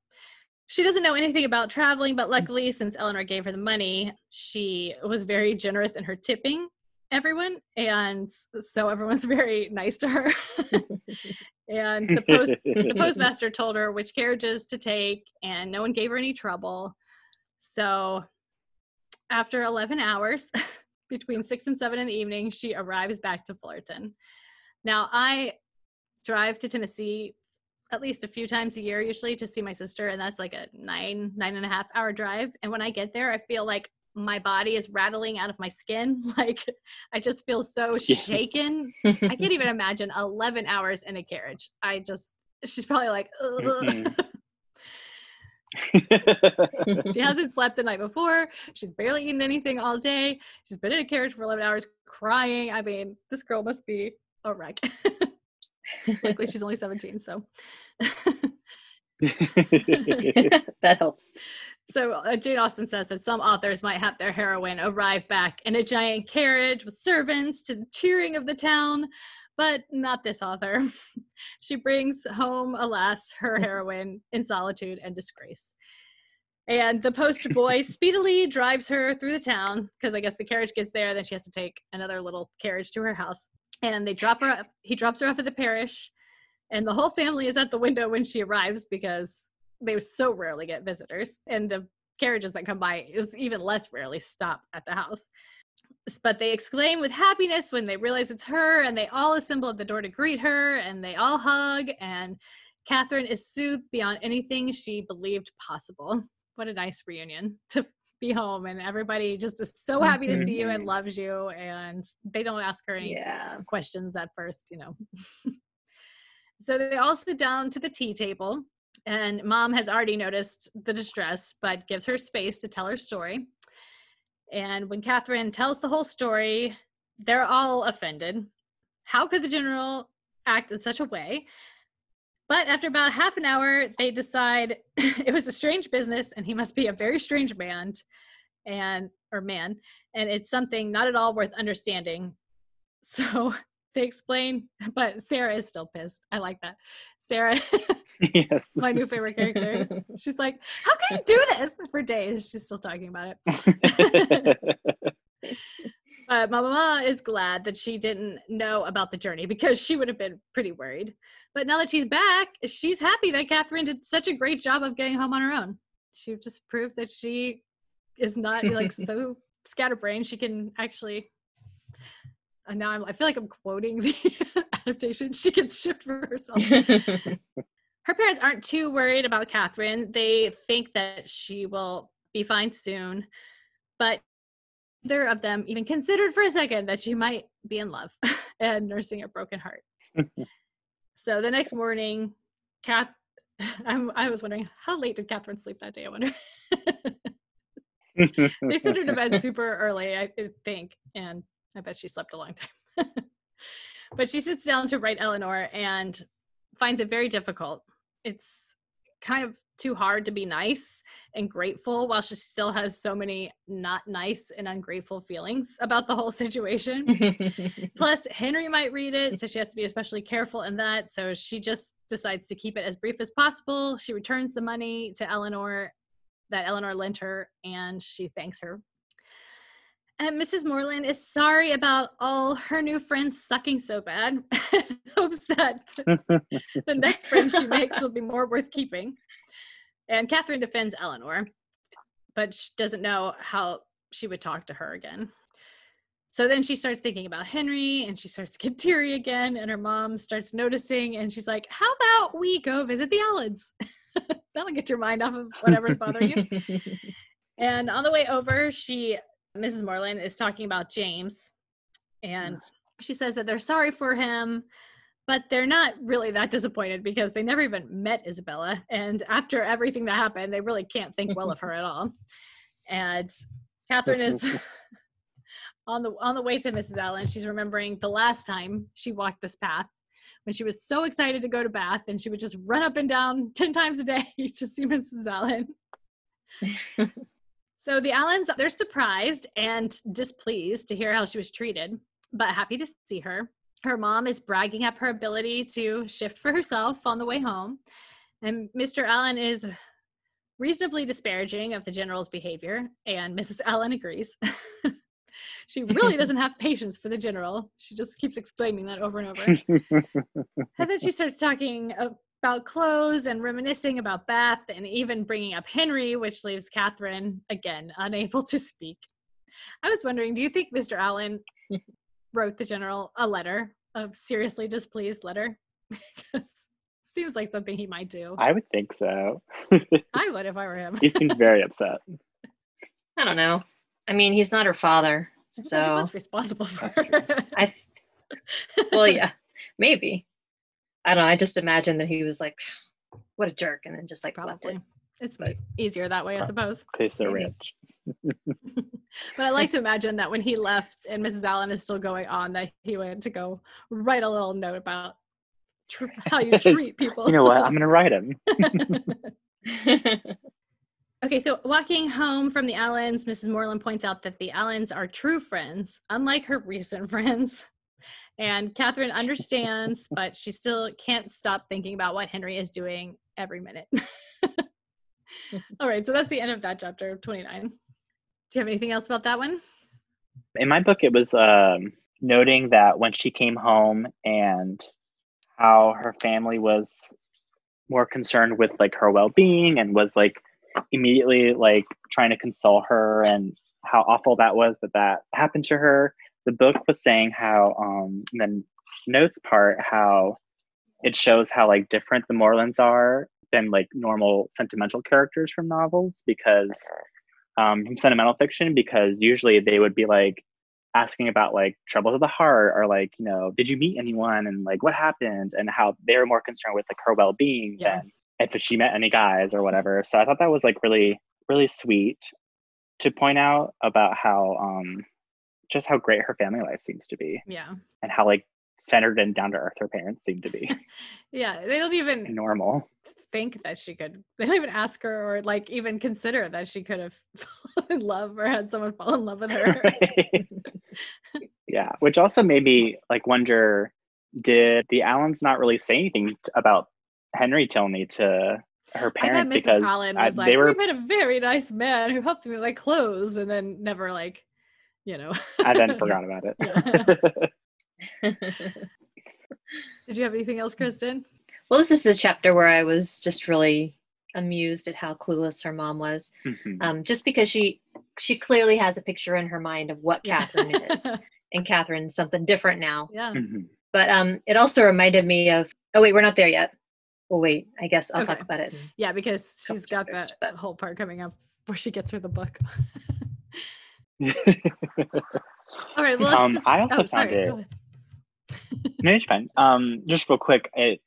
she doesn't know anything about traveling, but mm. luckily, since Eleanor gave her the money, she was very generous in her tipping everyone. And so everyone's very nice to her. and the post the postmaster told her which carriages to take and no one gave her any trouble so after 11 hours between 6 and 7 in the evening she arrives back to fullerton now i drive to tennessee at least a few times a year usually to see my sister and that's like a nine nine and a half hour drive and when i get there i feel like my body is rattling out of my skin like i just feel so shaken I can't even imagine 11 hours in a carriage. I just, she's probably like, Ugh. Mhm. she hasn't slept the night before. She's barely eaten anything all day. She's been in a carriage for 11 hours crying. I mean, this girl must be a wreck. Luckily, she's only 17, so. that helps. So uh, Jane Austen says that some authors might have their heroine arrive back in a giant carriage with servants to the cheering of the town, but not this author. she brings home, alas, her heroine in solitude and disgrace. And the post boy speedily drives her through the town because I guess the carriage gets there, then she has to take another little carriage to her house. And they drop her. Off, he drops her off at the parish, and the whole family is at the window when she arrives because they so rarely get visitors and the carriages that come by is even less rarely stop at the house but they exclaim with happiness when they realize it's her and they all assemble at the door to greet her and they all hug and catherine is soothed beyond anything she believed possible what a nice reunion to be home and everybody just is so happy to see you and mm-hmm. loves you and they don't ask her any Yeah. questions at first, you know. so they all sit down to the tea table, and mom has already noticed the distress, but gives her space to tell her story. And when Catherine tells the whole story, they're all offended. How could the general act in such a way? But after about half an hour, they decide it was a strange business and he must be a very strange man and or man and it's something not at all worth understanding. So they explain but sarah is still pissed. I like that. Sarah yes. my new favorite character. She's like how can you do this? For days she's still talking about it but my mama is glad that she didn't know about the journey because she would have been pretty worried. But now that she's back she's happy that catherine did such a great job of getting home on her own. She just proved that she is not like so scatterbrained. She can actually and now I'm, i feel like i'm quoting the adaptation. She can shift for herself. Her parents aren't too worried about Catherine. They think that she will be fine soon, but neither of them even considered for a second that she might be in love and nursing a broken heart. so the next morning, Cat, I'm, I was wondering how late did Catherine sleep that day? I wonder. they sent her to bed super early, I think, and I bet she slept a long time. but she sits down to write Eleanor and finds it very difficult. It's kind of too hard to be nice and grateful while she still has so many not nice and ungrateful feelings about the whole situation. Plus, Henry might read it, so she has to be especially careful in that. So she just decides to keep it as brief as possible. She returns the money to Eleanor that Eleanor lent her, and she thanks her. And Mrs. Morland is sorry about all her new friends sucking so bad. hopes that the next friend she makes will be more worth keeping. And Catherine defends Eleanor, but she doesn't know how she would talk to her again. So then she starts thinking about Henry and she starts to get teary again. And her mom starts noticing and she's like, How about we go visit the Allens? That'll get your mind off of whatever's bothering you. And on the way over, she, Mrs. Morland, is talking about James. And she says that they're sorry for him, but they're not really that disappointed because they never even met Isabella. And after everything that happened, they really can't think well of her at all. And Catherine is on the on the way to Mrs. Allen. She's remembering the last time she walked this path when she was so excited to go to Bath and she would just run up and down 10 times a day to see Mrs. Allen. so the Allens, they're surprised and displeased to hear how she was treated, but happy to see her. Her mom is bragging up her ability to shift for herself on the way home. And Mr. Allen is reasonably disparaging of the general's behavior, and Mrs. Allen agrees. she really doesn't have patience for the general. She just keeps exclaiming that over and over. and then she starts talking about clothes and reminiscing about Bath and even bringing up Henry, which leaves Catherine again unable to speak. I was wondering, do you think Mr. Allen wrote the general a letter, a seriously displeased letter? seems like something he might do. I would think so. I would if I were him. he seems very upset. I don't know. I mean, he's not her father, Well, he so was responsible for her. I. Well, yeah, maybe. I don't know. I just imagine that he was like, "What a jerk," and then just like left Probably. it. It's But- easier that way, I suppose. Because they're Maybe. rich. But I like to imagine that when he left and Mrs. Allen is still going on, that he went to go write a little note about tr- how you treat people. You know what? I'm gonna write him. Okay, so walking home from the Allens, Mrs. Morland points out that the Allens are true friends, unlike her recent friends. And Catherine understands, but she still can't stop thinking about what Henry is doing every minute. All right, so that's the end of that chapter 29. You have anything else about that one? in my book it was um, noting that when she came home and how her family was more concerned with like her well-being and was like immediately like trying to console her and how awful that was that that happened to her the book was saying how um the notes part how it shows how like different the Morlands are than like normal sentimental characters from novels because um, from sentimental fiction because usually they would be like asking about like troubles of the heart or like you know did you meet anyone and like what happened and how they were more concerned with like her well-being Yeah. than if she met any guys or whatever so i thought that was like really really sweet to point out about how um just how great her family life seems to be Yeah. and how like centered and down to earth her parents seem to be Yeah, they don't even normal think that she could, they don't even ask her or like even consider that she could have fallen in love or had someone fall in love with her. yeah, which also made me like wonder did the Allens not really say anything t- about Henry Tilney to her I bet parents Mrs. because Allen I- was like, they were we met a very nice man who helped me with my clothes and then never like, you know. I then forgot about it. Yeah. Did you have anything else, Kristen? well, this is the chapter where I was just really amused at how clueless her mom was. Mhm. Um, just because she she clearly has a picture in her mind of what Catherine is, and Catherine's something different now. yeah. Mhm. But um, it also reminded me of. Oh wait, we're not there yet. Well, wait. I guess I'll talk about it. Yeah, because she's got chapters, that but- whole part coming up where she gets her the book. All right. Well, Um, just- I also oh, found sorry, it- go ahead. no, it's fine. Um, just real quick, it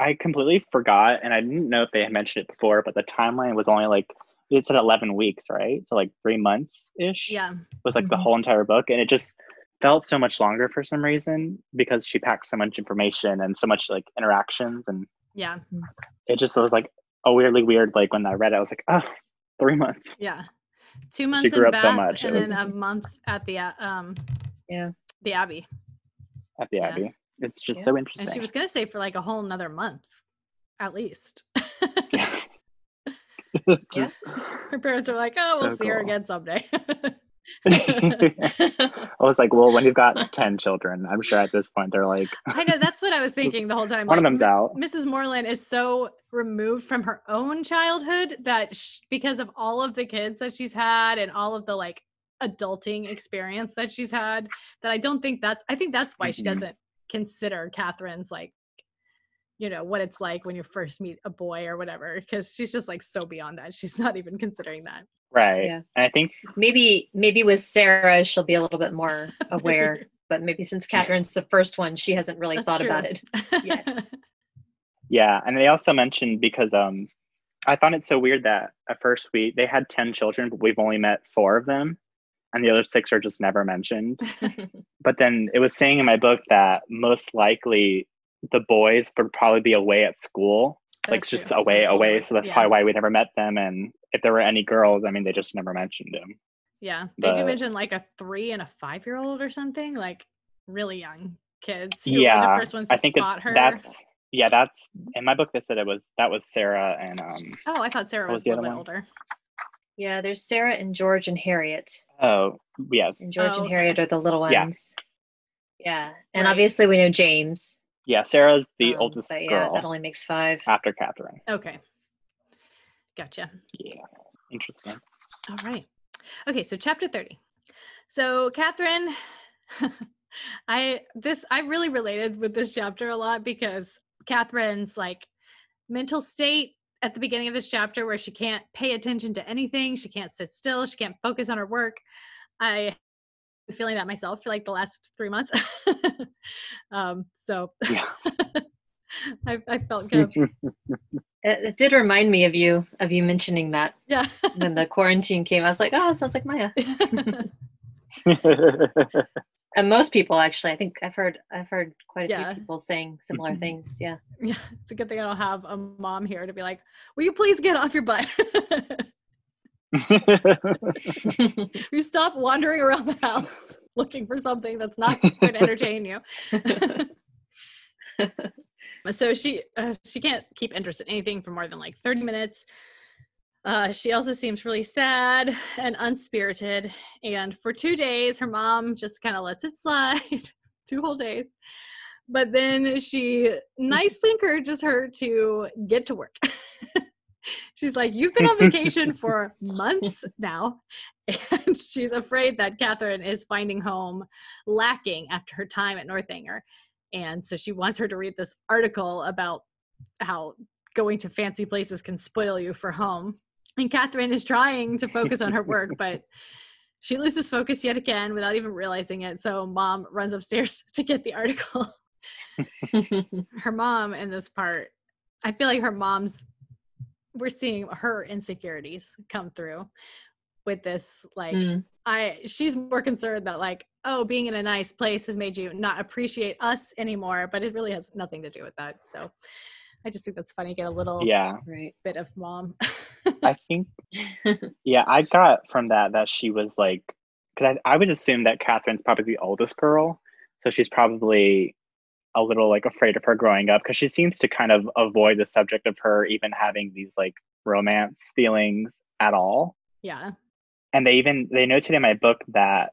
I completely forgot, and I didn't know if they had mentioned it before, but the timeline was only like it said eleven weeks, right? So like three months ish. Yeah. was like the Mhm. whole entire book and it just felt so much longer for some reason because she packed so much information and so much like interactions and Yeah. it just was like a weirdly weird like when i read it i was like oh three months Yeah. Two months she grew in up so Bath much, it and then was- a month at the uh, um Yeah. the Abbey. At the Yeah. abbey it's just Yeah. so And interesting she was gonna say for like a whole another month, at least. Just- her parents are like, "Oh, we'll So see her again someday." i was like well when you've got 10 children i'm sure at this point they're like I know that's what I was thinking the whole time. one of them's out Mrs. Morland is so removed from her own childhood that sh- because of all of the kids that she's had and all of the like adulting experience that she's had, that I don't think that's, I think that's why she Mhm. doesn't consider Catherine's like, you know, what it's like when you first meet a boy or whatever, because she's just like so beyond that. She's not even considering that. right Yeah. and i think maybe maybe with Sarah she'll be a little bit more aware. but maybe since Catherine's the first one, she hasn't really That's thought true. about it. yet. Yeah, and they also mentioned because um I found it so weird that at first we they had 10 children but we've only met 4 of them and the other 6 are just never mentioned. But then it was saying in my book that most likely the boys would probably be away at school, like That's just true. So away they away, so that's yeah. probably why we never met them and if there were any girls, I mean they just never mentioned them. Yeah. They do mention like a three and a five year old or something, like really young kids who were yeah. the first ones to I think spot her. that's yeah, that's in my book they said it was that was Sarah and um Oh, I thought Sarah was was a little bit older. Yeah, there's Sarah and George and Harriet. oh, yes. And George Oh, and okay. Harriet are the little Yeah. ones. Yeah. And Right. obviously we know James. Yeah, Sarah's the um, oldest but yeah, girl that only makes five. after Catherine. Okay. Gotcha. Yeah, interesting. All right. Okay, so chapter 30. So Catherine, I this I really related with this chapter a lot because Catherine's like mental state at the beginning of this chapter where she can't pay attention to anything, she can't sit still, she can't focus on her work. I been feeling that myself for like the last three months. um, so Yeah. I, I felt good. It, it did remind me of you of you mentioning that Yeah. when the quarantine came. I was like, oh, it sounds like Maya. And most people actually, I think I've heard I've heard quite a Yeah. few people saying similar things. Yeah. yeah. It's a good thing I don't have a mom here to be like, will you please get off your butt? You stop wandering around the house looking for something that's not going to entertain you? so she uh, she can't keep interest in anything for more than like 30 minutes uh, she also seems really sad and unspirited and for two days her mom just kind of lets it slide two whole days. But then she nicely encourages her to get to work. She's like you've been on vacation for months now and she's afraid that catherine is finding home lacking after her time at northanger. And so she wants her to read this article about how going to fancy places can spoil you for home. And Catherine is trying to focus on her work, but she loses focus yet again without even realizing it. So mom runs upstairs to get the article. her mom in this part, I feel like her mom's, we're seeing her insecurities come through with this. Like, Mm. I, she's more concerned that, like, oh, being in a nice place has made you not appreciate us anymore, but it really has nothing to do with that. So I just think that's funny. Get a little yeah, Right. bit of mom. I think. Yeah, I got from that that she was like, because I, I would assume that Catherine's probably the oldest girl, so she's probably a little like afraid of her growing up because she seems to kind of avoid the subject of her even having these like romance feelings at all. yeah. and they even they noted in my book that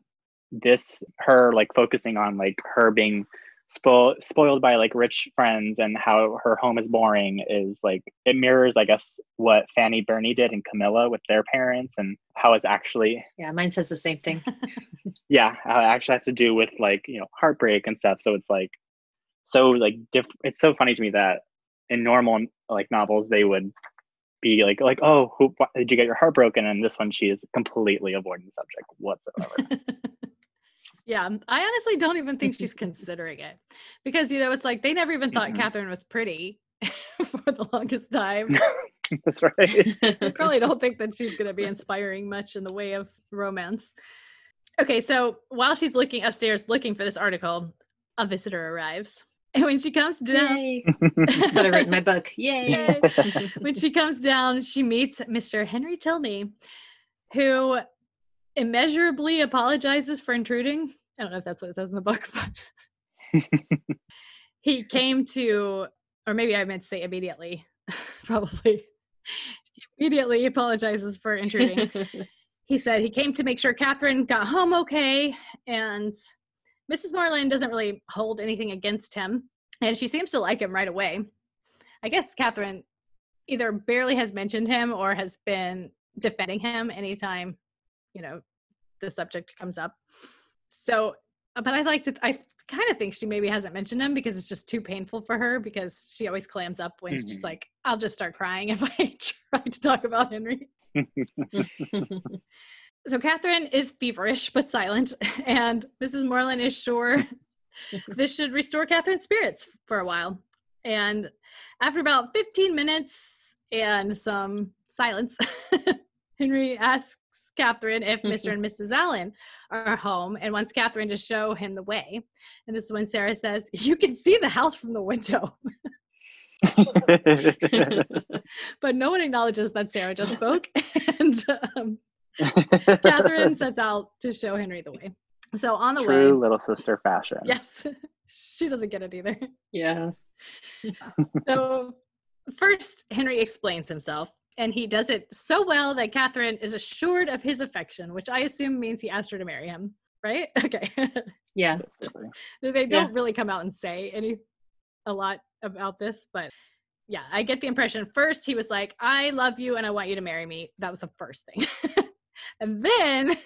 this her like focusing on like her being spoiled spoiled by like rich friends and how her home is boring is like it mirrors i guess what fanny burney did and camilla with their parents and how it's actually Yeah, mine says the same thing. yeah how it actually has to do with like you know heartbreak and stuff. So it's like so like diff- it's so funny to me that in normal like novels they would be like like oh who wh- did you get your heart broken? And this one she is completely avoiding the subject whatsoever yeah. I honestly don't even think she's considering it because, you know, it's like they never even thought Mhm. Catherine was pretty for the longest time. that's right I probably don't think that she's going to be inspiring much in the way of romance. Okay, so while she's looking upstairs looking for this article, a visitor arrives. And when she comes down, Yay. That's what I wrote in my book. Yay. when she comes down, she meets Mr. Henry Tilney, who immeasurably apologizes for intruding. I don't know if that's what it says in the book, but he came to, or maybe I meant to say immediately, probably. Immediately apologizes for intruding. he said he came to make sure Catherine got home okay, and Mrs. Morland doesn't really hold anything against him, and she seems to like him right away. I guess Catherine either barely has mentioned him or has been defending him anytime, you know, the subject comes up. So, uh, but I like to, I kind of think she maybe hasn't mentioned him because it's just too painful for her because she always clams up when she's Mhm. like, I'll just start crying if I try to talk about Henry. So Catherine is feverish but silent, and Mrs. Morland is sure this should restore Catherine's spirits for a while. And after about 15 minutes and some silence, Henry asks Catherine if Mr. and Mrs. Allen are home and wants Catherine to show him the way. And this is when Sarah says, You can see the house from the window. But no one acknowledges that Sarah just spoke. and um, Catherine sets out to show Henry the way. So on the True way, little sister fashion. yes, she doesn't get it either. yeah. So first, Henry explains himself, and he does it so well that Catherine is assured of his affection, which I assume means he asked her to marry him, right? Okay. Yeah. They don't Yeah. really come out and say any a lot about this, but yeah, I get the impression first he was like, I love you and I want you to marry me. That was the first thing. and then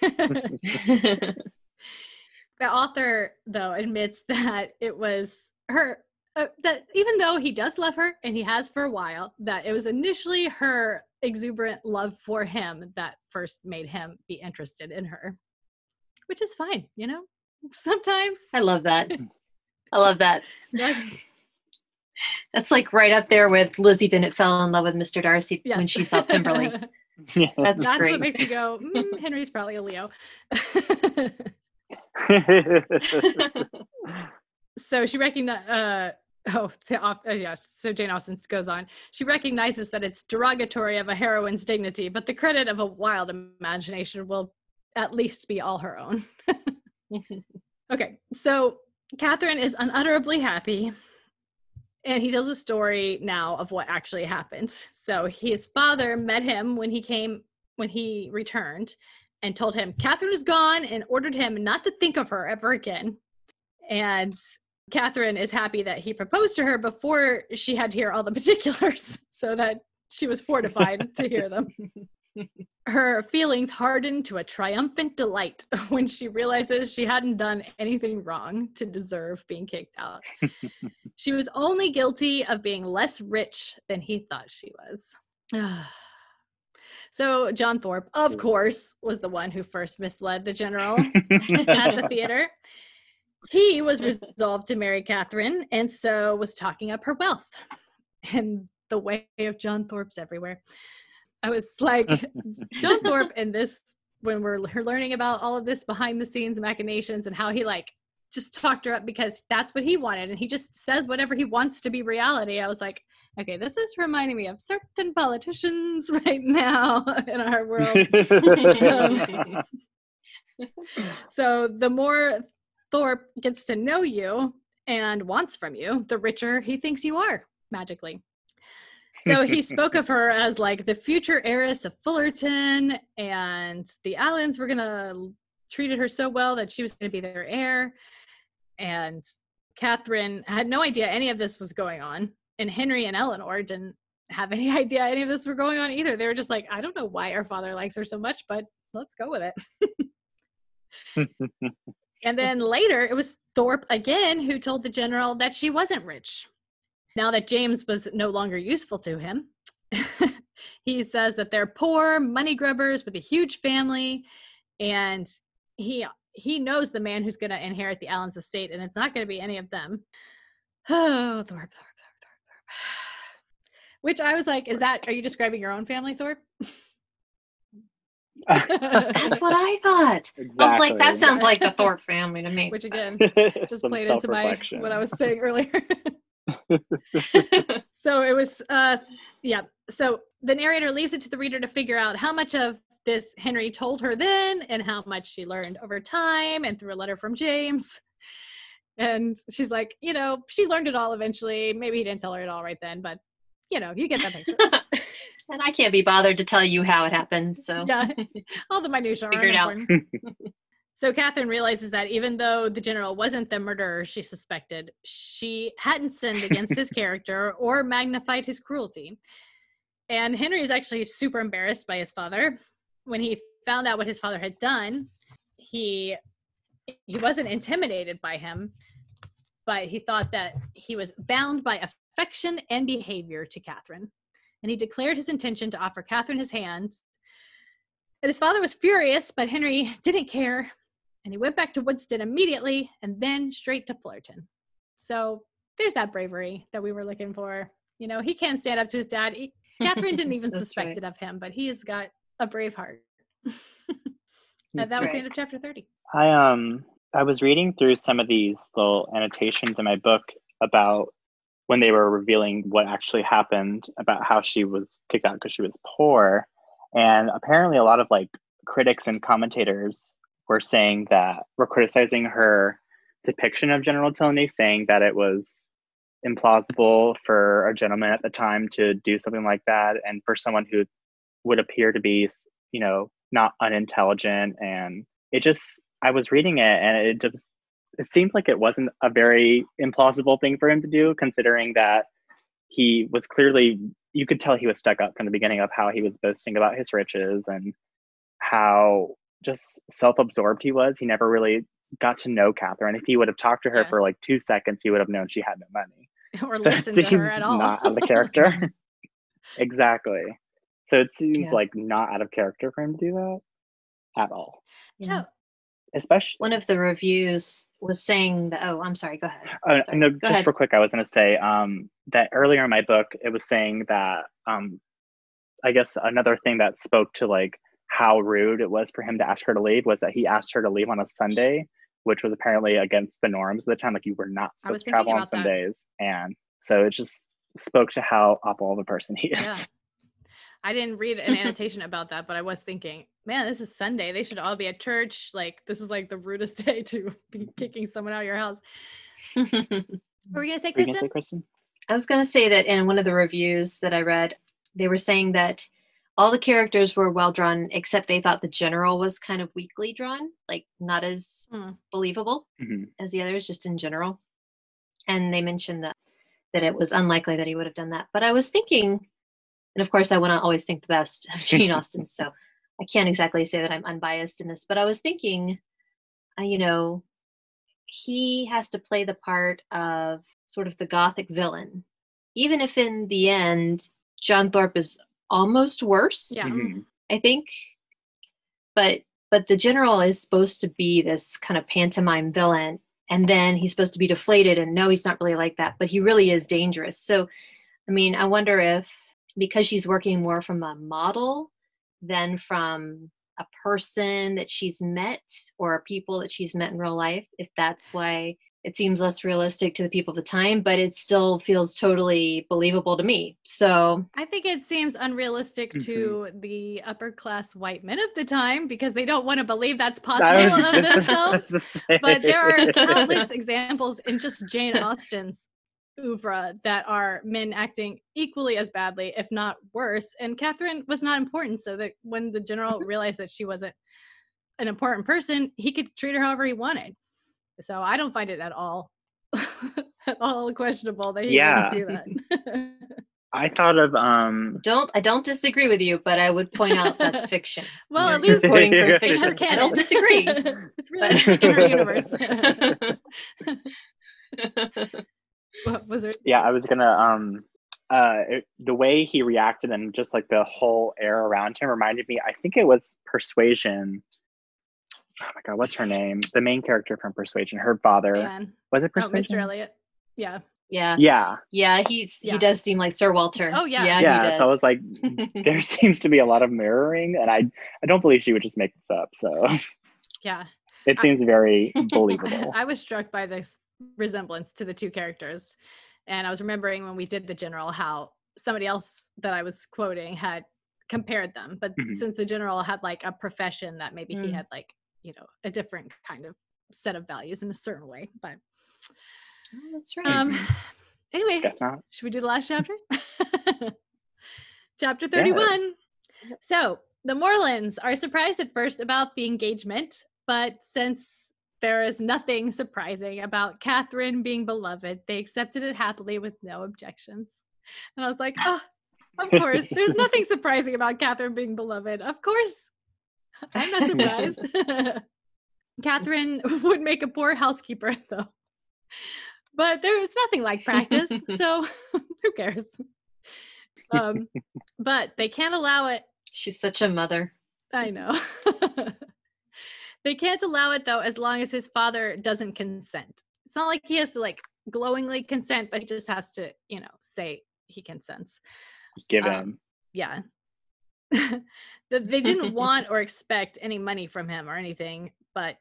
the author though admits that it was her uh, that even though he does love her and he has for a while that it was initially her exuberant love for him that first made him be interested in her which is fine you know sometimes I love that. I love that. That's like right up there with Lizzie Bennet fell in love with Mr. Darcy Yes. when she saw Pemberley. Yeah. That's, That's great. what makes me go, mm, Henry's probably a Leo. so she recognized, uh oh the uh, yeah so jane austen goes on. She recognizes that it's derogatory of a heroine's dignity but the credit of a wild imagination will at least be all her own. Okay so catherine is unutterably happy and he tells a story now of what actually happened. So his father met him when he came when he returned and told him catherine is gone and ordered him not to think of her ever again. And Catherine is happy that he proposed to her before she had to hear all the particulars so that she was fortified to hear them. Her feelings hardened to a triumphant delight when she realizes she hadn't done anything wrong to deserve being kicked out. she was only guilty of being less rich than he thought she was. so, John Thorpe, of course, was the one who first misled the general at the theater. He was resolved to marry Catherine and so was talking up her wealth. And the way of John Thorpe's everywhere. I was like, John Thorpe in this, when we're learning about all of this behind the scenes machinations and how he like just talked her up because that's what he wanted. And he just says whatever he wants to be reality. I was like, okay, this is reminding me of certain politicians right now in our world. So the more Thorpe gets to know you and wants from you, the richer he thinks you are magically. So he spoke of her as like the future heiress of Fullerton, and the Allens were gonna treated her so well that she was gonna be their heir. And Catherine had no idea any of this was going on, and Henry and Eleanor didn't have any idea any of this were going on either. They were just like, I don't know why our father likes her so much, but let's go with it. And then later, it was Thorpe again who told the general that she wasn't rich. Now that James was no longer useful to him, he says that they're poor money grubbers with a huge family, and he he knows the man who's going to inherit the Allens estate, and it's not going to be any of them. Oh, Thorpe, Thorpe, Thorpe, Thorpe. Which I was like, is that? Are you describing your own family, Thorpe? That's what I thought. I was like, that sounds like the Thorpe family to me. Which again, just played into my what I was saying earlier. so it was uh yeah so the narrator leaves it to the reader to figure out how much of this henry told her then and how much she learned over time and through a letter from james and she's like you know she learned it all eventually maybe he didn't tell her it all right then but you know you get that picture and I can't be bothered to tell you how it happened. So yeah all the minutiae are Figure it out. so catherine realizes that even though the general wasn't the murderer she suspected she hadn't sinned against his character or magnified his cruelty and henry is actually super embarrassed by his father when he found out what his father had done he he wasn't intimidated by him but he thought that he was bound by affection and behavior to catherine and he declared his intention to offer catherine his hand and his father was furious, but Henry didn't care. And he went back to Woodston immediately and then straight to Fullerton. So there's that bravery that we were looking for. You know, he can stand up to his dad. He- Catherine didn't even suspect right. it of him, but he has got a brave heart. that was the end of chapter 30. I um I was reading through some of these little annotations in my book about when they were revealing what actually happened about how she was kicked out because she was poor. And apparently a lot of like critics and commentators were saying that were criticizing her depiction of General Tilney saying that it was implausible for a gentleman at the time to do something like that and for someone who would appear to be you know not unintelligent. And it just i was reading it and it just it seemed like it wasn't a very implausible thing for him to do considering that he was clearly you could tell he was stuck up from the beginning of how he was boasting about his riches and how just self-absorbed he was he never really got to know catherine if he would have talked to her Yeah. for like two seconds he would have known she had no money or so listen it to her seems at all. not out of character exactly so it seems Yeah. like not out of character for him to do that at all yeah. Especially One of the reviews was saying that. Oh, I'm sorry. Go ahead. Uh, Sorry, no, go just ahead. real quick, I was going to say um, that earlier in my book, it was saying that um, I guess another thing that spoke to like how rude it was for him to ask her to leave was that he asked her to leave on a Sunday, which was apparently against the norms at the time. Like you were not supposed to travel on. Sundays, and so it just spoke to how awful of a person he is. Yeah. I didn't read an annotation about that, but I was thinking, man, this is Sunday. They should all be at church. Like, this is like the rudest day to be kicking someone out of your house. What were you gonna say, Were gonna Kristen? say, Kristen? I was going to say that in one of the reviews that I read, they were saying that all the characters were well drawn, except they thought the general was kind of weakly drawn, like not as Hmm. believable Mhm. as the others, just in general. And they mentioned that that it was unlikely that he would have done that. But I was thinking, and of course, I want to always think the best of Jane Austen, so I can't exactly say that I'm unbiased in this. But I was thinking, uh, you know, he has to play the part of sort of the gothic villain, even if in the end John Thorpe is almost worse. Yeah. Mhm. I think. But but the general is supposed to be this kind of pantomime villain, and then he's supposed to be deflated and no, he's not really like that, but he really is dangerous. So, I mean, I wonder if because she's working more from a model than from a person that she's met or people that she's met in real life, if that's why it seems less realistic to the people of the time, but it still feels totally believable to me. So, I think it seems unrealistic Mhm. to the upper class white men of the time because they don't want to believe that's possible was of themselves. about but there are countless examples in just Jane Austen's oeuvre that are men acting equally as badly, if not worse. And Catherine was not important, so that when the general realized that she wasn't an important person, he could treat her however he wanted. So I don't find it at all at all questionable that he Yeah. wouldn't do that. I thought of um don't I don't disagree with you, but I would point out that's fiction. well, You're at least reporting in for her fiction. I canon. don't disagree. it's realistic in her universe. But- What was it? yeah i was gonna um uh it, the way he reacted and just like the whole air around him reminded me i think it was persuasion oh my god what's her name the main character from persuasion her father Man. was it Oh, Mr. Elliot. Yeah. yeah, yeah yeah, he's Yeah. he does seem like Sir Walter. Oh, yeah. yeah, he yeah so i was like there seems to be a lot of mirroring and i i don't believe she would just make this up so Yeah. it I- seems very believable I was struck by this resemblance to the two characters. And I was remembering when we did the general how somebody else that I was quoting had compared them. But Mhm. since the general had like a profession that maybe he Mm. had like, you know, a different kind of set of values in a certain way. But Oh, that's right. um anyway, should we do the last chapter? chapter 31. So the Morlands are surprised at first about the engagement, but since there is nothing surprising about Catherine being beloved, they accepted it happily with no objections. And I was like, oh, of course, there's nothing surprising about Catherine being beloved. Of course, I'm not surprised. Catherine would make a poor housekeeper, though. But there's nothing like practice, so who cares? Um, but they can't allow it She's such a mother. I know. They can't allow it though as long as his father doesn't consent. It's not like he has to like glowingly consent, but he just has to, you know, say he consents. given Um, Yeah. that they didn't want or expect any money from him or anything, but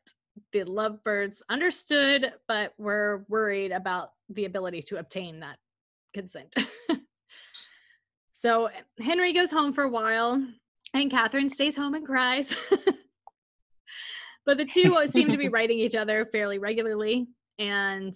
the lovebirds understood but were worried about the ability to obtain that consent. so Henry goes home for a while and Catherine stays home and cries. But the two seem to be writing each other fairly regularly and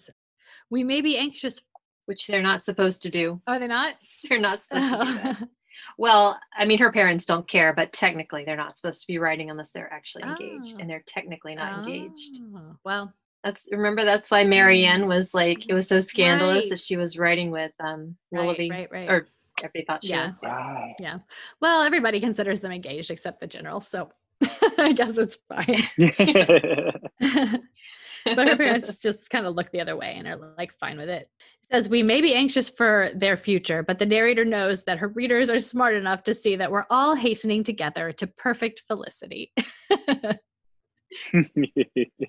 we may be anxious. Which they're not supposed to do. Are they not? They're not supposed to do that. Well, I mean, her parents don't care, but technically they're not supposed to be writing unless they're actually engaged, Oh. and they're technically not engaged. Oh, Well, That's remember that's why Marianne was like it was so scandalous Right. that she was writing with um right, Willoughby, right, right. or everybody thought she Yeah. was. yeah. Right. Yeah. Well, everybody considers them engaged except the general, so I guess it's fine. but her parents just kind of look the other way and are like fine with it. It says we may be anxious for their future, but the narrator knows that her readers are smart enough to see that we're all hastening together to perfect felicity.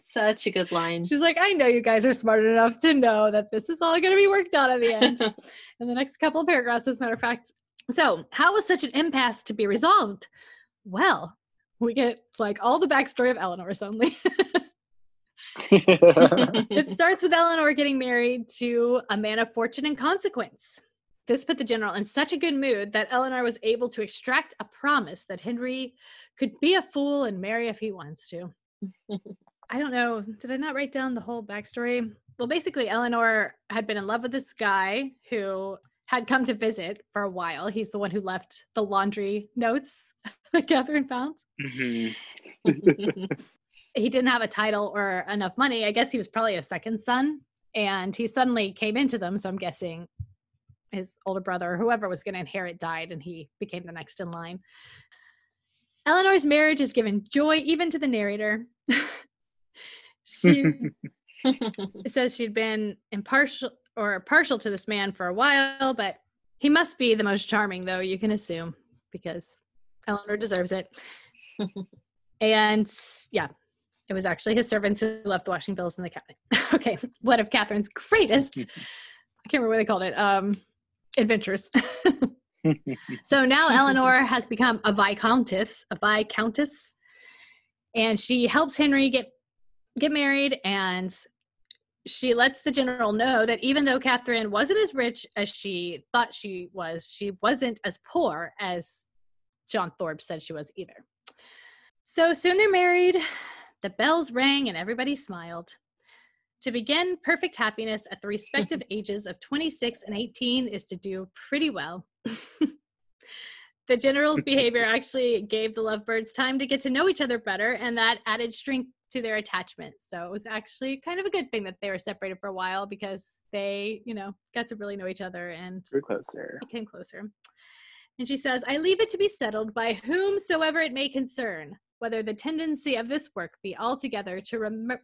Such a good line. She's like, I know you guys are smart enough to know that this is all going to be worked out at the end. in the next couple of paragraphs, as a matter of fact. So, how was such an impasse to be resolved? Well, we get like all the backstory of Eleanor suddenly. it starts with Eleanor getting married to a man of fortune and consequence. This put the general in such a good mood that Eleanor was able to extract a promise that Henry could be a fool and marry if he wants to. I don't know. Did I not write down the whole backstory? Well, basically, Eleanor had been in love with this guy who had come to visit for a while. He's the one who left the laundry notes Catherine found. Mm-hmm. he didn't have a title or enough money. I guess he was probably a second son. And he suddenly came into them. So I'm guessing his older brother or whoever was going to inherit died and he became the next in line. Eleanor's marriage is given joy even to the narrator. she says she'd been impartial or partial to this man for a while, but he must be the most charming, though, you can assume, because Eleanor deserves it. and yeah, it was actually his servants who left the washing bills in the cabinet. okay, one of Catherine's greatest, I can't remember what they called it, um, adventures. so now Eleanor has become a viscountess, a viscountess, and she helps Henry get get married and she lets the general know that even though Catherine wasn't as rich as she thought she was, she wasn't as poor as John Thorpe said she was either. So soon they're married, the bells rang, and everybody smiled. To begin perfect happiness at the respective ages of 26 and 18 is to do pretty well. the general's behavior actually gave the lovebirds time to get to know each other better, and that added strength to their attachment. So it was actually kind of a good thing that they were separated for a while because they, you know, got to really know each other and grew closer. Became closer. And she says, I leave it to be settled by whomsoever it may concern, whether the tendency of this work be altogether to, rem-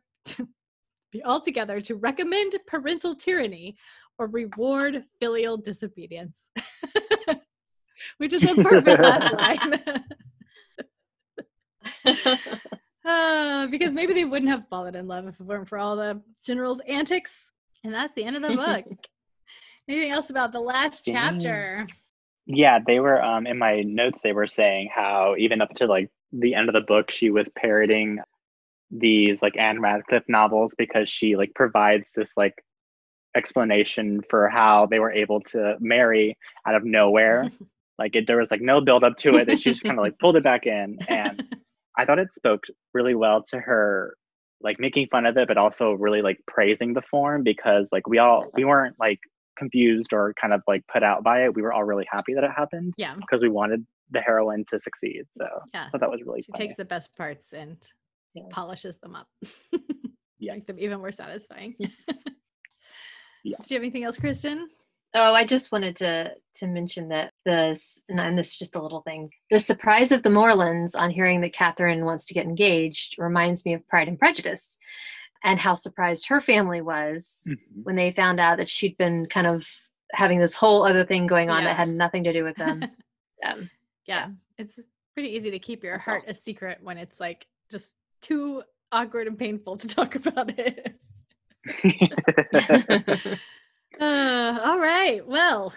be altogether to recommend parental tyranny or reward filial disobedience. Which is a perfect last line. Uh, because maybe they wouldn't have fallen in love if it weren't for all the general's antics. And that's the end of the book. Anything else about the last chapter? Yeah, they were um in my notes they were saying how even up to like the end of the book she was parroting these like Ann Radcliffe novels because she like provides this like explanation for how they were able to marry out of nowhere. like it, there was like no build up to it. That she just kind of like pulled it back in and I thought it spoke really well to her like making fun of it but also really like praising the form because like we all we weren't like confused or kind of like put out by it we were all really happy that it happened yeah. because we wanted the heroine to succeed so yeah. I that was really she funny. takes the best parts and yeah. polishes them up yeah make them even more satisfying. Yeah. Do you have anything else kristen? Oh, I just wanted to to mention that this, and this is just a little thing. The surprise of the Morlands on hearing that Catherine wants to get engaged reminds me of Pride and Prejudice, and how surprised her family was mm-hmm. when they found out that she'd been kind of having this whole other thing going on yeah. that had nothing to do with them. yeah. yeah, it's pretty easy to keep your That's heart all. a secret when it's like just too awkward and painful to talk about it. Uh, all right. Well,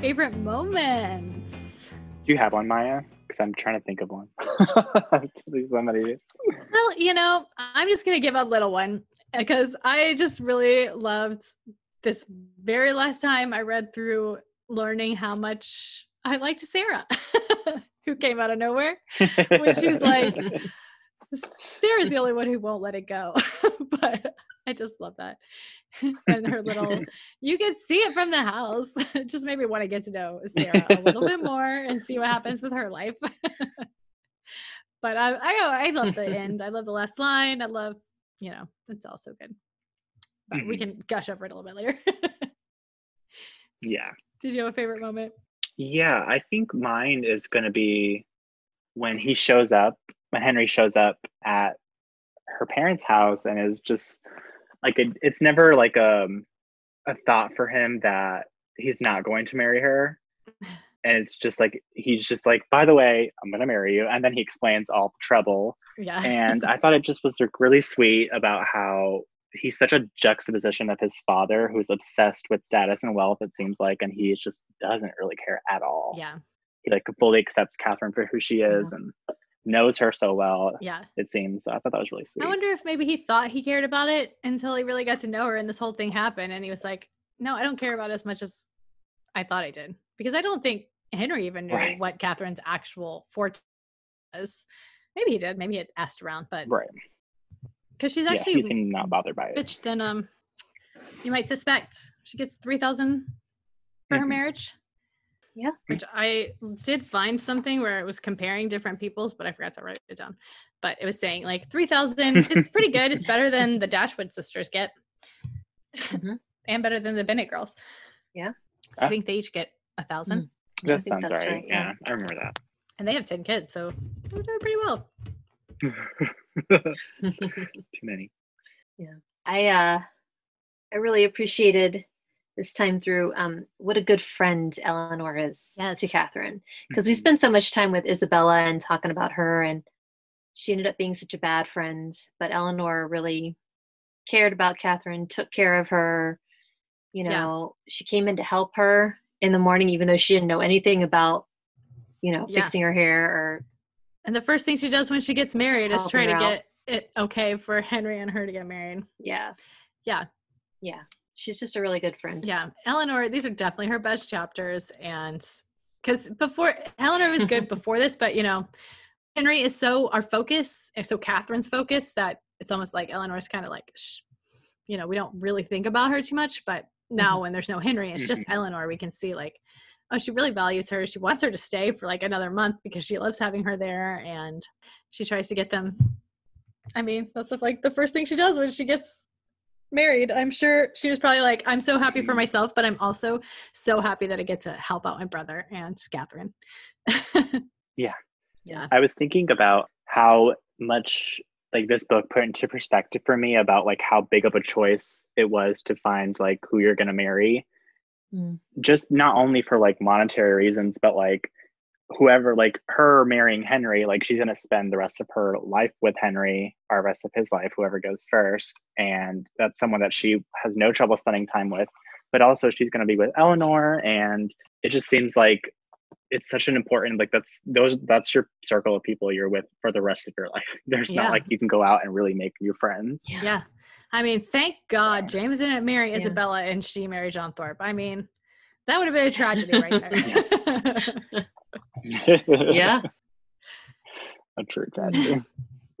favorite moments. Do you have one, Maya? Because I'm trying to think of one. somebody. Well, you know, I'm just gonna give a little one because I just really loved this very last time I read through learning how much I liked Sarah. who came out of nowhere when she's like sarah's the only one who won't let it go but i just love that. And her little you can see it from the house. Just maybe want to get to know sarah a little bit more and see what happens with her life. But I, I i love the end. I love the last line. I love you know it's all so good. But mm-hmm. we can gush over it a little bit later. Yeah. Did you have a favorite moment? Yeah, I think mine is going to be when he shows up, when Henry shows up at her parents' house and is just like it, it's never like a a thought for him that he's not going to marry her. And it's just like he's just like, by the way, I'm gonna marry you, and then he explains all the trouble. Yeah. And I thought it just was like really sweet about how he's such a juxtaposition of his father, who's obsessed with status and wealth. It seems like, and he just doesn't really care at all. yeah. He like fully accepts Catherine for who she is and knows her so well. Yeah. It seems. So I thought that was really sweet. I wonder if maybe he thought he cared about it until he really got to know her and this whole thing happened. And he was like, no, I don't care about it as much as I thought I did. Because I don't think Henry even knew Right. what Catherine's actual fortune was. Maybe he did. Maybe he had asked around, but right. because she's yeah, actually he seemed not bothered by it. Which then um you might suspect. She gets three thousand for her Mhm. marriage. Yeah. Which I did find something where it was comparing different people's, but I forgot to write it down. But it was saying like three thousand is pretty good. It's better than the Dashwood sisters get. Mhm. and better than the Bennet girls. Yeah. So I Ah. think they each get a thousand. Mm. I That think sounds that's right. right, Yeah. yeah. I remember that. And they have ten kids, so they're doing pretty well. Too many. Yeah. I uh I really appreciated this time through um what a good friend Eleanor is to Catherine because we Mhm. spent so much time with Isabella and talking about her and she ended up being such a bad friend but Eleanor really cared about Catherine took care of her you Yeah. know she came in to help her in the morning even though she didn't know anything about you know Yeah. fixing her hair or And the first thing she does when she gets married is try to out. get it okay for Henry and her to get married. yeah Yeah. yeah she's just a really good friend Yeah, Eleanor, these are definitely her best chapters. And because before Eleanor was good before this, but you know, Henry is so our focus, and so Catherine's focus that it's almost like Eleanor's kind of like, shh, you know, we don't really think about her too much. But now mm-hmm. when there's no Henry, it's just. Eleanor, we can see like, oh, she really values her. She wants her to stay for like another month because she loves having her there. And she tries to get them. I mean, that's the, like the first thing she does when she gets married, I'm sure she was probably like, I'm so happy for Mhm. myself, but I'm also so happy that I get to help out my brother and Catherine. Yeah. Yeah. I was thinking about how much like this book put into perspective for me about like how big of a choice it was to find like who you're gonna marry. Mm. Just not only for like monetary reasons, but like whoever like her marrying Henry, like she's gonna spend the rest of her life with Henry or rest of his life, whoever goes first. And that's someone that she has no trouble spending time with. But also she's gonna be with Eleanor and it just seems like it's such an important like that's those that's your circle of people you're with for the rest of your life. There's Yeah. not like you can go out and really make new friends. yeah. I mean, thank God James didn't marry Yeah. Isabella and she married John Thorpe. I mean, that would have been a tragedy right there. yeah a true tragedy.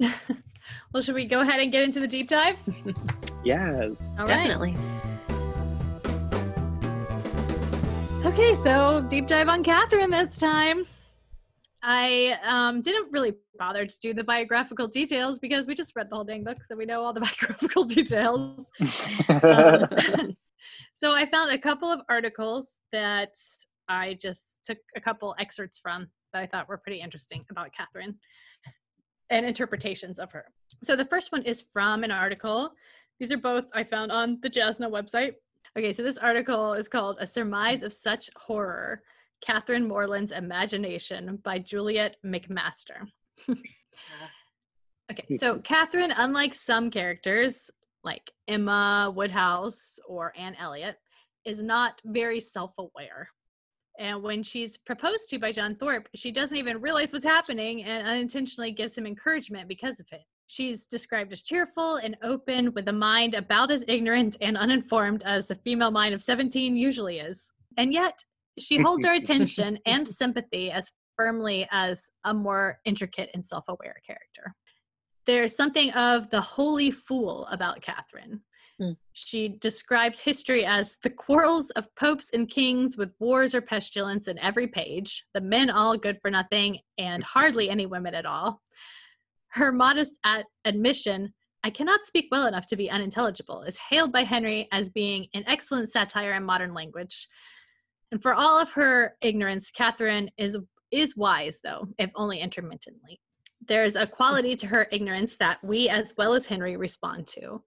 well, should we go ahead and get into the deep dive? yes. All right. definitely Okay, so deep dive on Catherine this time. I um, didn't really bother to do the biographical details because we just read the whole dang book, so we know all the biographical details. Um, so I found a couple of articles that I just took a couple excerpts from that I thought were pretty interesting about Catherine and interpretations of her. So the first one is from an article. These are both I found on the JASNA website. Okay, so this article is called A Surmise of Such Horror Catherine Morland's Imagination by Juliet McMaster. okay, so Catherine, unlike some characters like Emma Woodhouse or Anne Elliot, is not very self aware. And when she's proposed to by John Thorpe, she doesn't even realize what's happening and unintentionally gives him encouragement because of it. She's described as cheerful and open with a mind about as ignorant and uninformed as the female mind of 17 usually is. And yet, she holds our attention and sympathy as firmly as a more intricate and self aware character. There's something of the holy fool about Catherine. Hmm. She describes history as the quarrels of popes and kings with wars or pestilence in every page, the men all good for nothing, and hardly any women at all. Her modest at admission, I cannot speak well enough to be unintelligible, is hailed by Henry as being an excellent satire in modern language. And for all of her ignorance, Catherine is is wise, though, if only intermittently. There's a quality to her ignorance that we, as well as Henry, respond to.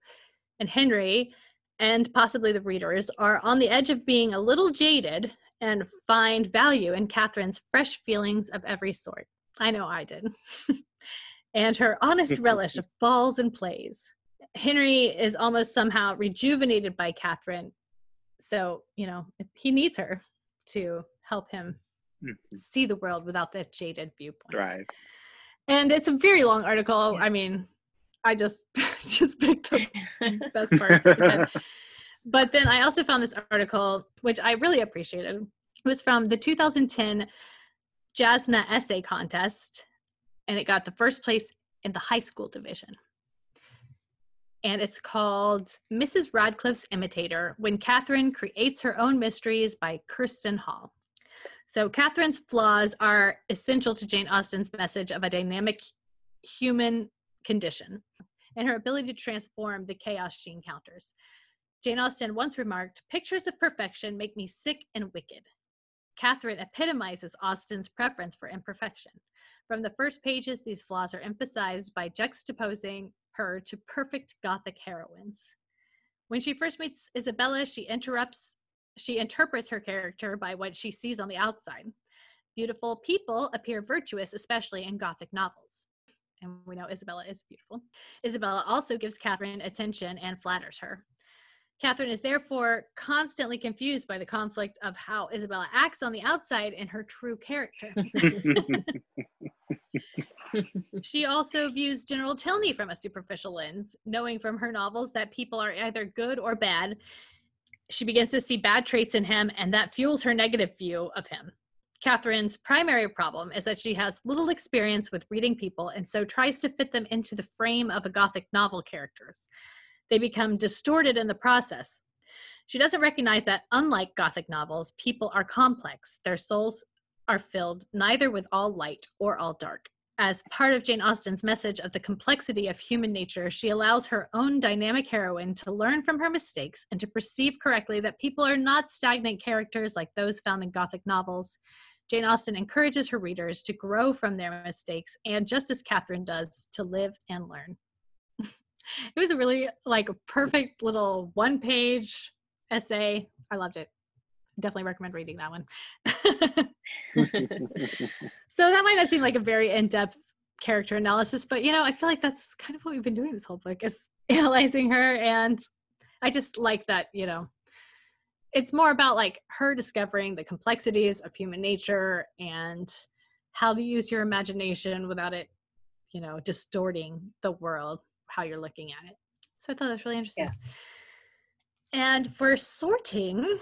And Henry, and possibly the readers are on the edge of being a little jaded and find value in Catherine's fresh feelings of every sort. I know I did. and her honest relish of balls and plays. Henry is almost somehow rejuvenated by Catherine. So, you know, he needs her to help him Mhm. see the world without that jaded viewpoint. Right. And it's a very long article. Yeah. I mean, I just just picked the best parts. But, but then I also found this article, which I really appreciated. It was from the 2010 JASNA Essay Contest, and it got the first place in the high school division. And it's called Mrs. Radcliffe's Imitator When Catherine Creates Her Own Mysteries by Kirsten Hall. So, Catherine's flaws are essential to Jane Austen's message of a dynamic human condition and her ability to transform the chaos she encounters. Jane Austen once remarked, Pictures of perfection make me sick and wicked. Catherine epitomizes Austen's preference for imperfection. From the first pages, these flaws are emphasized by juxtaposing her to perfect Gothic heroines. When she first meets Isabella, she interrupts she interprets her character by what she sees on the outside. Beautiful people appear virtuous, especially in Gothic novels. And we know Isabella is beautiful. Isabella also gives Catherine attention and flatters her. Catherine is therefore constantly confused by the conflict of how Isabella acts on the outside and her true character. she also views General Tilney from a superficial lens, knowing from her novels that people are either good or bad. She begins to see bad traits in him, and that fuels her negative view of him. Catherine's primary problem is that she has little experience with reading people and so tries to fit them into the frame of a Gothic novel characters. They become distorted in the process. She doesn't recognize that, unlike Gothic novels, people are complex. Their souls are filled neither with all light or all dark. As part of Jane Austen's message of the complexity of human nature, she allows her own dynamic heroine to learn from her mistakes and to perceive correctly that people are not stagnant characters like those found in Gothic novels. Jane Austen encourages her readers to grow from their mistakes and, just as Catherine does, to live and learn. it was a really like a perfect little one page essay. I loved it. Definitely recommend reading that one. so that might not seem like a very in-depth character analysis, but you know, I feel like that's kind of what we've been doing this whole book is analyzing her and I just like that, you know, it's more about like her discovering the complexities of human nature and how to use your imagination without it, you know, distorting the world, how you're looking at it. So I thought that was really interesting. Yeah. And for sorting,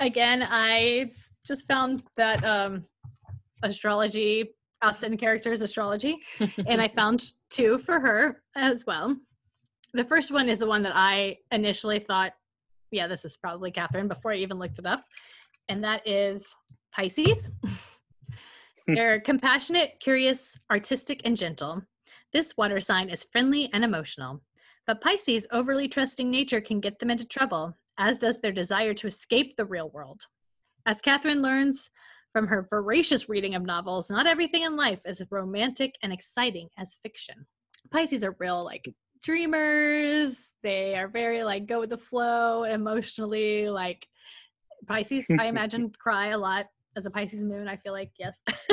again, I just found that um, astrology, Austen characters astrology, and I found two for her as well. The first one is the one that I initially thought, yeah, this is probably Catherine before I even looked it up, and that is Pisces. Hmm. They're compassionate, curious, artistic, and gentle. This water sign is friendly and emotional. But Pisces' overly trusting nature can get them into trouble, as does their desire to escape the real world. As Catherine learns from her voracious reading of novels, not everything in life is romantic and exciting as fiction. Pisces are real, like, dreamers. They are very, like, go with the flow emotionally. Like, Pisces, I imagine, cry a lot as a Pisces moon. I feel like, yes.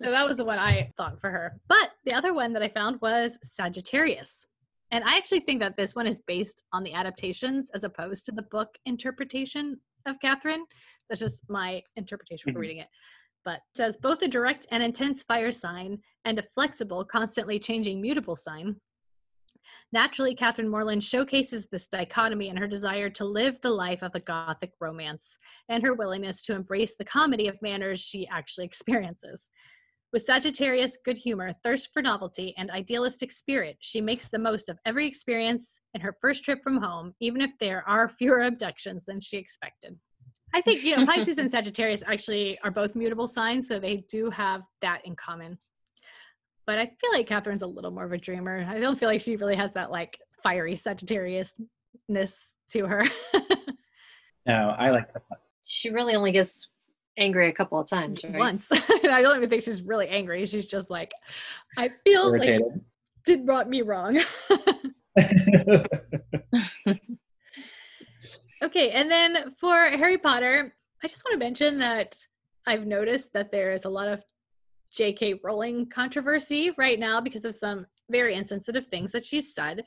so that was the one I thought for her. But the other one that I found was Sagittarius. And I actually think that this one is based on the adaptations as opposed to the book interpretation of Catherine. That's just my interpretation for Mhm. reading it. But says both a direct and intense fire sign and a flexible, constantly changing mutable sign. Naturally, Catherine Morland showcases this dichotomy in her desire to live the life of a Gothic romance and her willingness to embrace the comedy of manners she actually experiences. With Sagittarius good humor, thirst for novelty, and idealistic spirit, she makes the most of every experience in her first trip from home, even if there are fewer abductions than she expected. I think, you know, Pisces and Sagittarius actually are both mutable signs, so they do have that in common. But I feel like Catherine's a little more of a dreamer. I don't feel like she really has that like fiery Sagittarius-ness to her. No, I like that. She really only gets angry a couple of times, right? Once. I don't even think she's really angry. She's just like, I feel like Irritated. you did brought me wrong. Okay, and then for Harry Potter, I just want to mention that I've noticed that there is a lot of J.K. Rowling controversy right now because of some very insensitive things that she's said.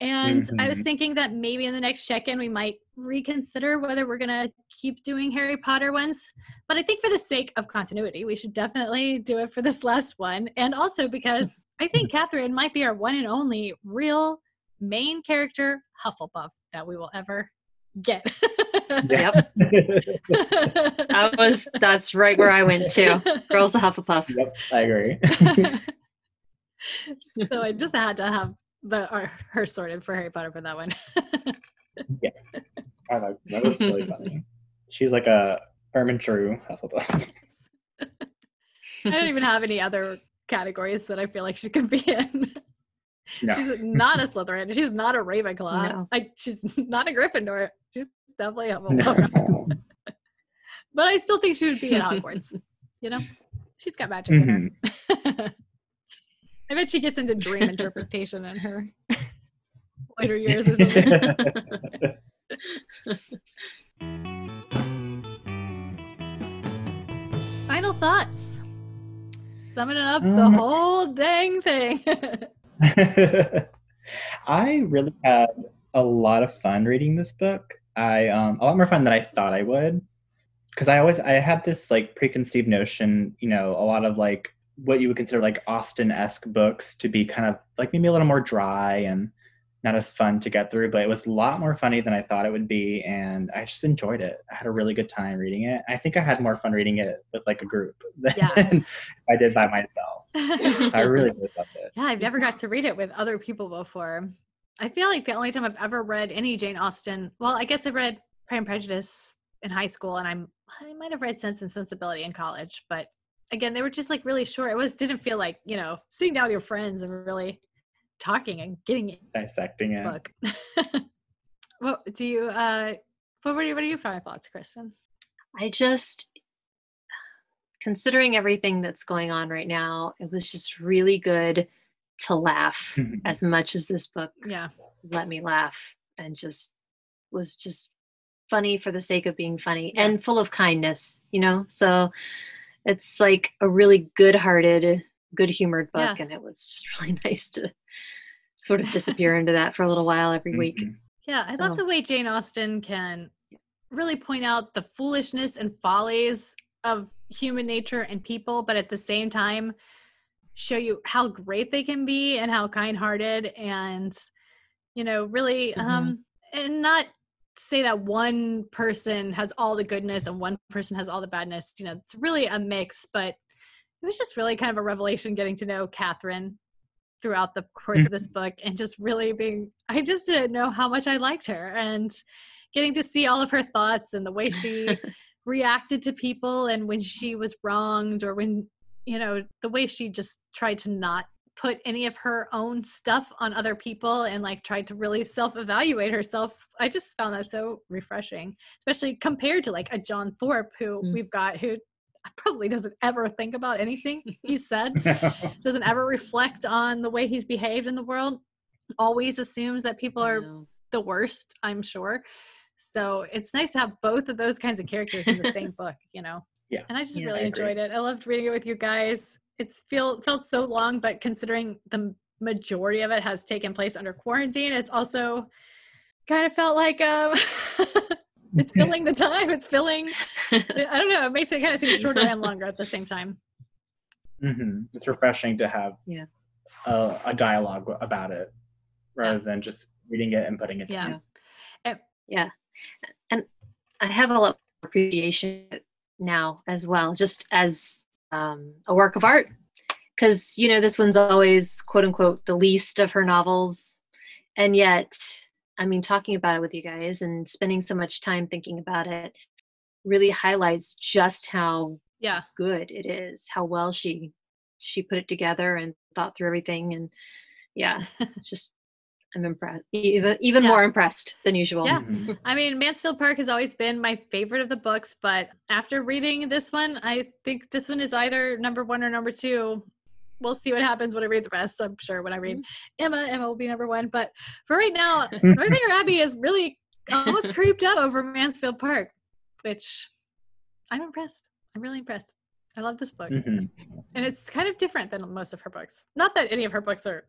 And I was Mhm. thinking that maybe in the next check in, we might reconsider whether we're going to keep doing Harry Potter ones. But I think for the sake of continuity, we should definitely do it for this last one. And also because I think Catherine might be our one and only real main character Hufflepuff that we will ever get. Yep. That was that's right where I went to. Girls of Hufflepuff. yep, I agree. so I just had to have the or her sorted for Harry Potter for that one. Yeah, I like that was really funny. She's like a Ermin True Hufflepuff. I don't even have any other categories that I feel like she could be in. No. She's not a Slytherin. She's not a Ravenclaw. No. Like she's not a Gryffindor. Definitely a Hufflepuff. But I still think she would be in Hogwarts. you know, she's got magic in her. I bet she gets into dream interpretation in her later years or something. Final thoughts. Summing up the Um, whole dang thing. I really had a lot of fun reading this book. I um a lot more fun than I thought I would. Because I always I had this like preconceived notion, you know, a lot of like what you would consider like Austen esque books to be kind of like maybe a little more dry and not as fun to get through, but it was a lot more funny than I thought it would be, and I just enjoyed it. I had a really good time reading it. I think I had more fun reading it with like a group than Yeah. I did by myself. So I really, really loved it. Yeah, I've never got to read it with other people before. I feel like the only time I've ever read any Jane Austen, well, I guess I read Pride and Prejudice in high school, and I'm I might have read Sense and Sensibility in college, but again, they were just like really short. It was didn't feel like you know sitting down with your friends and really talking and getting it Dissecting it. book. what do you? uh What were you? What are your final thoughts, Kristen? I just, considering everything that's going on right now, it was just really good to laugh as much as this book Yeah, let me laugh and just was just funny for the sake of being funny Yeah. and full of kindness, you know? So it's like a really good hearted, good humored book. Yeah. And it was just really nice to sort of disappear into that for a little while every week. Mhm. Yeah, I love the way Jane Austen can really point out the foolishness and follies of human nature and people, but at the same time show you how great they can be and how kind-hearted and you know, really Mhm. um and not say that one person has all the goodness and one person has all the badness. You know, it's really a mix, but it was just really kind of a revelation getting to know Catherine throughout the course of this book and just really being I just didn't know how much I liked her and getting to see all of her thoughts and the way she reacted to people and when she was wronged or when you know the way she just tried to not put any of her own stuff on other people and like tried to really self-evaluate herself i just found that so refreshing especially compared to like a john thorpe who Mm. we've got who probably doesn't ever think about anything he said doesn't ever reflect on the way he's behaved in the world always assumes that people are the worst i'm sure. So it's nice to have both of those kinds of characters in the same book you know Yeah. and i just Yeah, really I enjoyed it. I loved reading it with you guys. It's feel felt so long but considering the majority of it has taken place under quarantine it's also kind of felt like um it's filling the time. It's filling i don't know it makes it kind of seem shorter and longer at the same time. Hmm It's refreshing to have Yeah. a, a dialogue about it rather than just reading it and putting it yeah, down. Yeah. And I have a lot of appreciation now as well, just as um, a work of art. Because, you know, this one's always, quote unquote, the least of her novels. And yet, I mean, talking about it with you guys and spending so much time thinking about it really highlights just how yeah good it is, how well she she put it together and thought through everything. And yeah, it's just, I'm impressed, even, even Yeah. more impressed than usual. Yeah. Mhm. I mean, Mansfield Park has always been my favorite of the books, but after reading this one, I think this one is either number one or number two we'll see what happens when I read the rest. I'm sure when I read Mm-hmm. Emma, Emma will be number one. But for right now, Northanger Abbey is really almost creeped up over Mansfield Park, which I'm impressed. I'm really impressed. I love this book. Mhm. And it's kind of different than most of her books. Not that any of her books are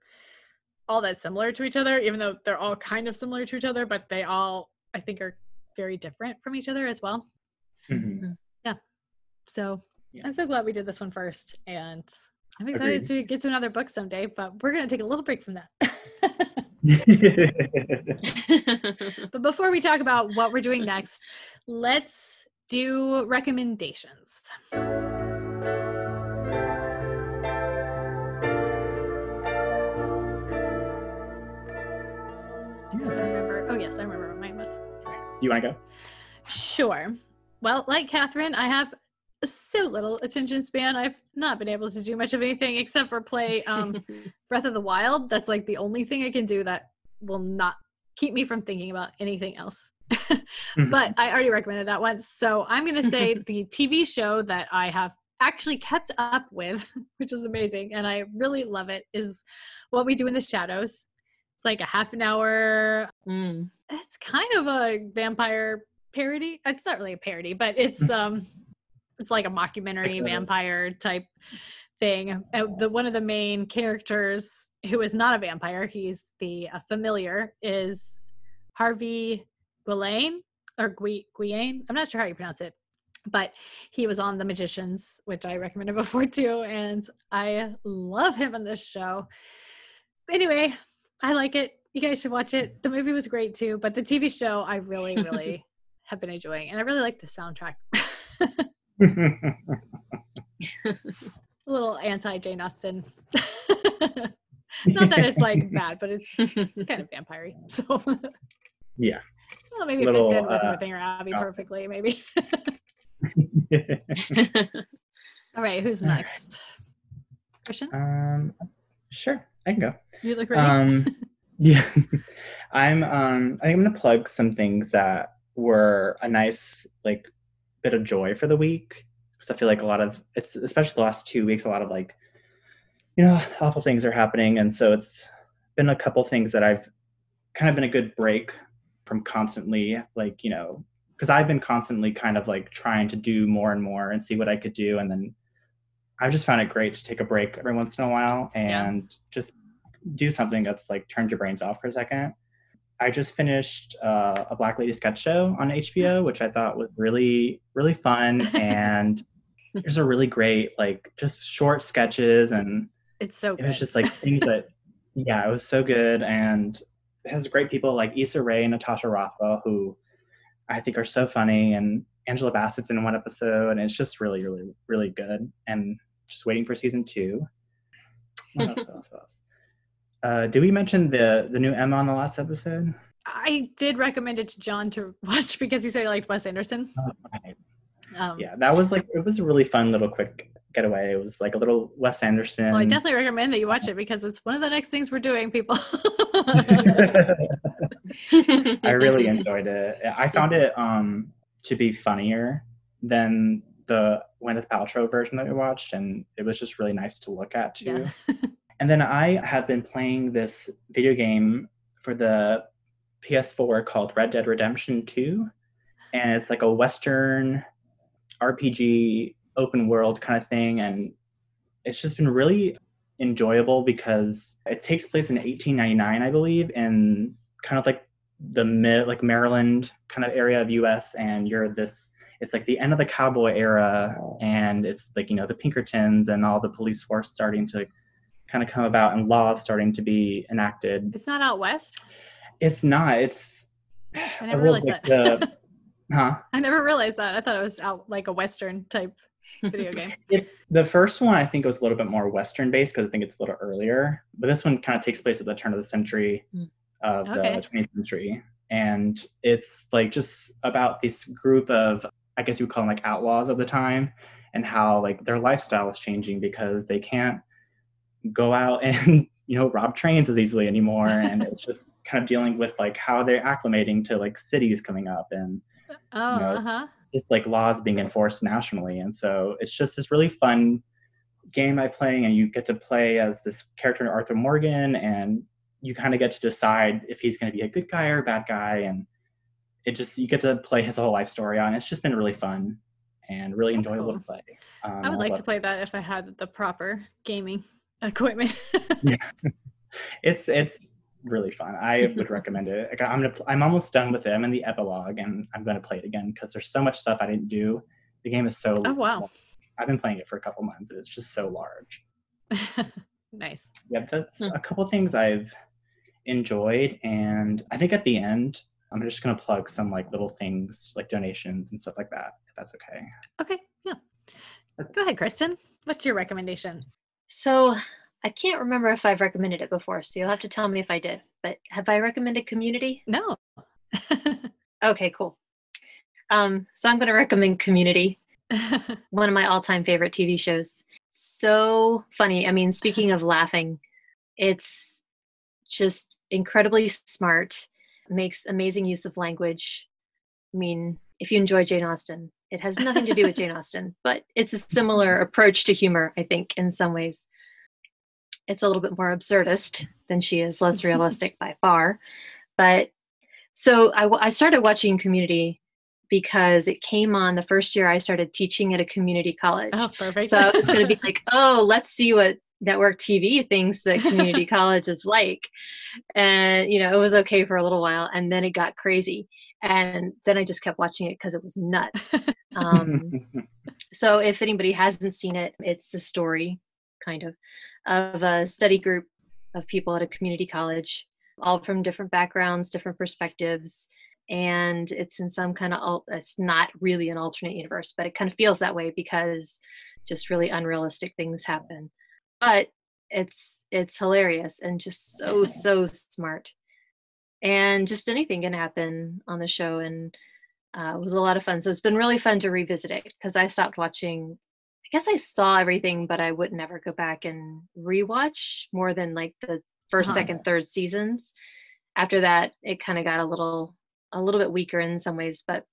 all that similar to each other, even though they're all kind of similar to each other, but they all, I think, are very different from each other as well. Mhm. So Yeah. I'm so glad we did this one first. And I'm excited Agreed. to get to another book someday, but we're going to take a little break from that. but before we talk about what we're doing next, let's do recommendations. You want to go? Sure. Well, like Catherine, I have so little attention span. I've not been able to do much of anything except for play um, Breath of the Wild. That's like the only thing I can do that will not keep me from thinking about anything else. Mhm. but I already recommended that once. So I'm going to say the TV show that I have actually kept up with, which is amazing, and I really love it, is What We Do in the Shadows. It's like a half an hour Mm. it's kind of a vampire parody. It's not really a parody, but it's um it's like a mockumentary vampire type thing. Uh, the one of the main characters who is not a vampire, he's the uh, familiar is Harvey Guillane or Gui Guiane. I'm not sure how you pronounce it. But he was on The Magicians, which I recommended before too, and I love him in this show. Anyway, I like it. You guys should watch it. The movie was great too, but the TV show I really, really have been enjoying, and I really like the soundtrack. a little anti Jane Austen. Not that it's like bad, but it's, it's kind of vampire So, yeah. well, yeah. maybe it fits in with uh, Northanger Abbey oh. perfectly. Maybe. All right, who's All right. next? Christian, um, sure, I can go. you look ready. Um, yeah, I'm. Um, I think I'm gonna plug some things that were a nice like bit of joy for the week because I feel like a lot of it's especially the last two weeks a lot of like you know awful things are happening and so it's been a couple things that I've kind of been a good break from constantly like you know because I've been constantly kind of like trying to do more and more and see what I could do and then I just found it great to take a break every once in a while Yeah. and just do something that's like turns your brains off for a second. I just finished uh, a Black Lady sketch show on HBO, which I thought was really, really fun. And there's a really great, like, just short sketches. And it's so it good. was just like things that, yeah, it was so good. And it has great people like Issa Rae and Natasha Rothwell, who I think are so funny. And Angela Bassett's in one episode. And it's just really, really, really good. And just waiting for season two. What else? What else? What else? Uh, did we mention the the new Emma on the last episode? I did recommend it to John to watch because he said he liked Wes Anderson. Um, yeah, that was like it was a really fun little quick getaway. It was like a little Wes Anderson. Well, I definitely recommend that you watch it because it's one of the next things we're doing, people. I really enjoyed it. I found it um to be funnier than the Gwyneth Paltrow version that we watched, and it was just really nice to look at too. Yeah. And then I have been playing this video game for the PS4 called Red Dead Redemption 2, and it's like a Western RPG open world kind of thing, and it's just been really enjoyable because it takes place in 1899, I believe, in kind of like the mid, like Maryland kind of area of U.S. And you're this. It's like the end of the cowboy era, and it's like you know the Pinkertons and all the police force starting to kind of come about, and laws starting to be enacted. it's not out west. It's not. It's. I never realized like, that. the- huh? I never realized that. I thought it was out like a western type video game. It's the first one. I think was a little bit more Western based because I think it's a little earlier. But this one kind of takes place at the turn of the century Mm. of Okay. the 20th century, and it's like just about this group of, I guess you would call them like outlaws of the time, and how like their lifestyle is changing because they can't go out and you know rob trains as easily anymore, and it's just kind of dealing with like how they're acclimating to like cities coming up and Oh, No. uh huh. just like laws being enforced nationally. And so it's just this really fun game I play, and you get to play as this character Arthur Morgan, and you kind of get to decide if he's going to be a good guy or a bad guy, and it just you get to play his whole life story on. It's just been really fun and really That's enjoyable cool. to play. Um, I would like to play that if I had the proper gaming equipment. yeah. it's it's really fun. I would recommend it. Like, I'm gonna I'm almost done with it. I'm in the epilogue, and I'm gonna play it again because there's so much stuff I didn't do. The game is so. oh wow. I've been playing it for a couple months, and it's just so large. nice. Yeah, that's Hmm. a couple things I've enjoyed, and I think at the end I'm just gonna plug some like little things like donations and stuff like that. If that's okay. Okay, yeah. Go ahead, Kristen. What's your recommendation? So I can't remember if I've recommended it before, so you'll have to tell me if I did. But have I recommended Community? No. Okay, cool. Um, so I'm going to recommend Community, one of my all-time favorite TV shows. So funny. I mean, speaking of laughing, it's just incredibly smart. Makes amazing use of language. I mean, if you enjoy Jane Austen, it has nothing to do with Jane Austen, but it's a similar approach to humor, I think, in some ways. It's a little bit more absurdist than she is, less realistic by far. But so I started watching Community because it came on the first year I started teaching at a community college. oh, perfect. So I was going to be like, oh, let's see what network TV thinks that community college is like. And, you know, it was okay for a little while and then it got crazy. And then I just kept watching it because it was nuts. Um, so if anybody hasn't seen it, it's a story, kind of, of a study group of people at a community college, all from different backgrounds, different perspectives. And it's in some kind of, al- it's not really an alternate universe, but it kind of feels that way because just really unrealistic things happen. But it's it's hilarious and just so so smart. And just anything can happen on the show, and uh, it was a lot of fun. So it's been really fun to revisit it because I stopped watching. I guess I saw everything, but I would never go back and rewatch more than like the 1st Uh-huh. second, third seasons. After that, it kind of got a little a little bit weaker in some ways, but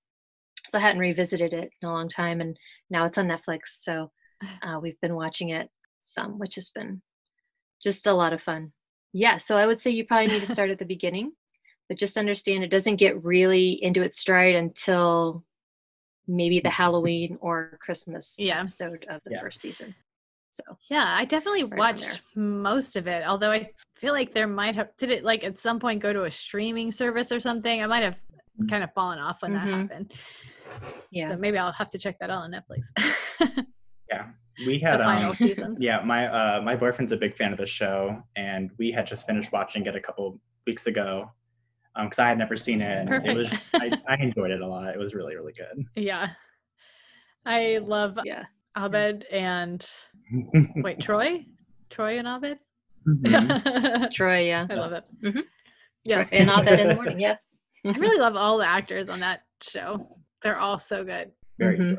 so I hadn't revisited it in a long time, and now it's on Netflix. So uh, we've been watching it some, which has been just a lot of fun. Yeah, so I would say you probably need to start at the beginning, but just understand it doesn't get really into its stride until maybe the Halloween or Christmas Yeah. episode of the Yeah. first season. So yeah, I definitely Right watched most of it. Although I feel like there might have did it like at some point go to a streaming service or something. I might have kind of fallen off when Mhm. that happened. yeah, So maybe I'll have to check that out on Netflix. yeah, we the had final um, seasons. Yeah, my uh, my boyfriend's a big fan of the show, and we had just finished watching it a couple weeks ago because I had never seen it. And it was I, I enjoyed it a lot. It was really really good. Yeah. I love yeah. Abed and wait, Troy? Troy and Abed? Mhm. Troy, yeah. I love it. Mm-hmm. Yes. And all that in the morning, yeah. I really love all the actors on that show. They're all so good. Very Mhm.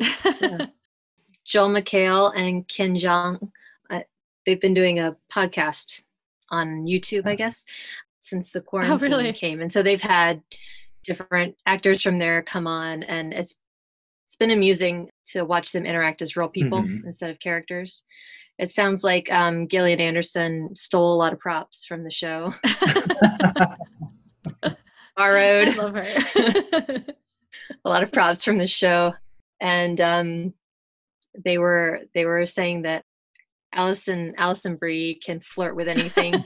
enjoyable. Joel McHale and Ken Jeong, uh, they've been doing a podcast on YouTube, I guess, since the quarantine really? came. And so they've had different actors from there come on, and it's it's been amusing to watch them interact as real people Mhm. instead of characters. It sounds like um, Gillian Anderson stole a lot of props from the show, I borrowed love her. a lot of props from the show and um they were they were saying that Alison Alison Brie can flirt with anything.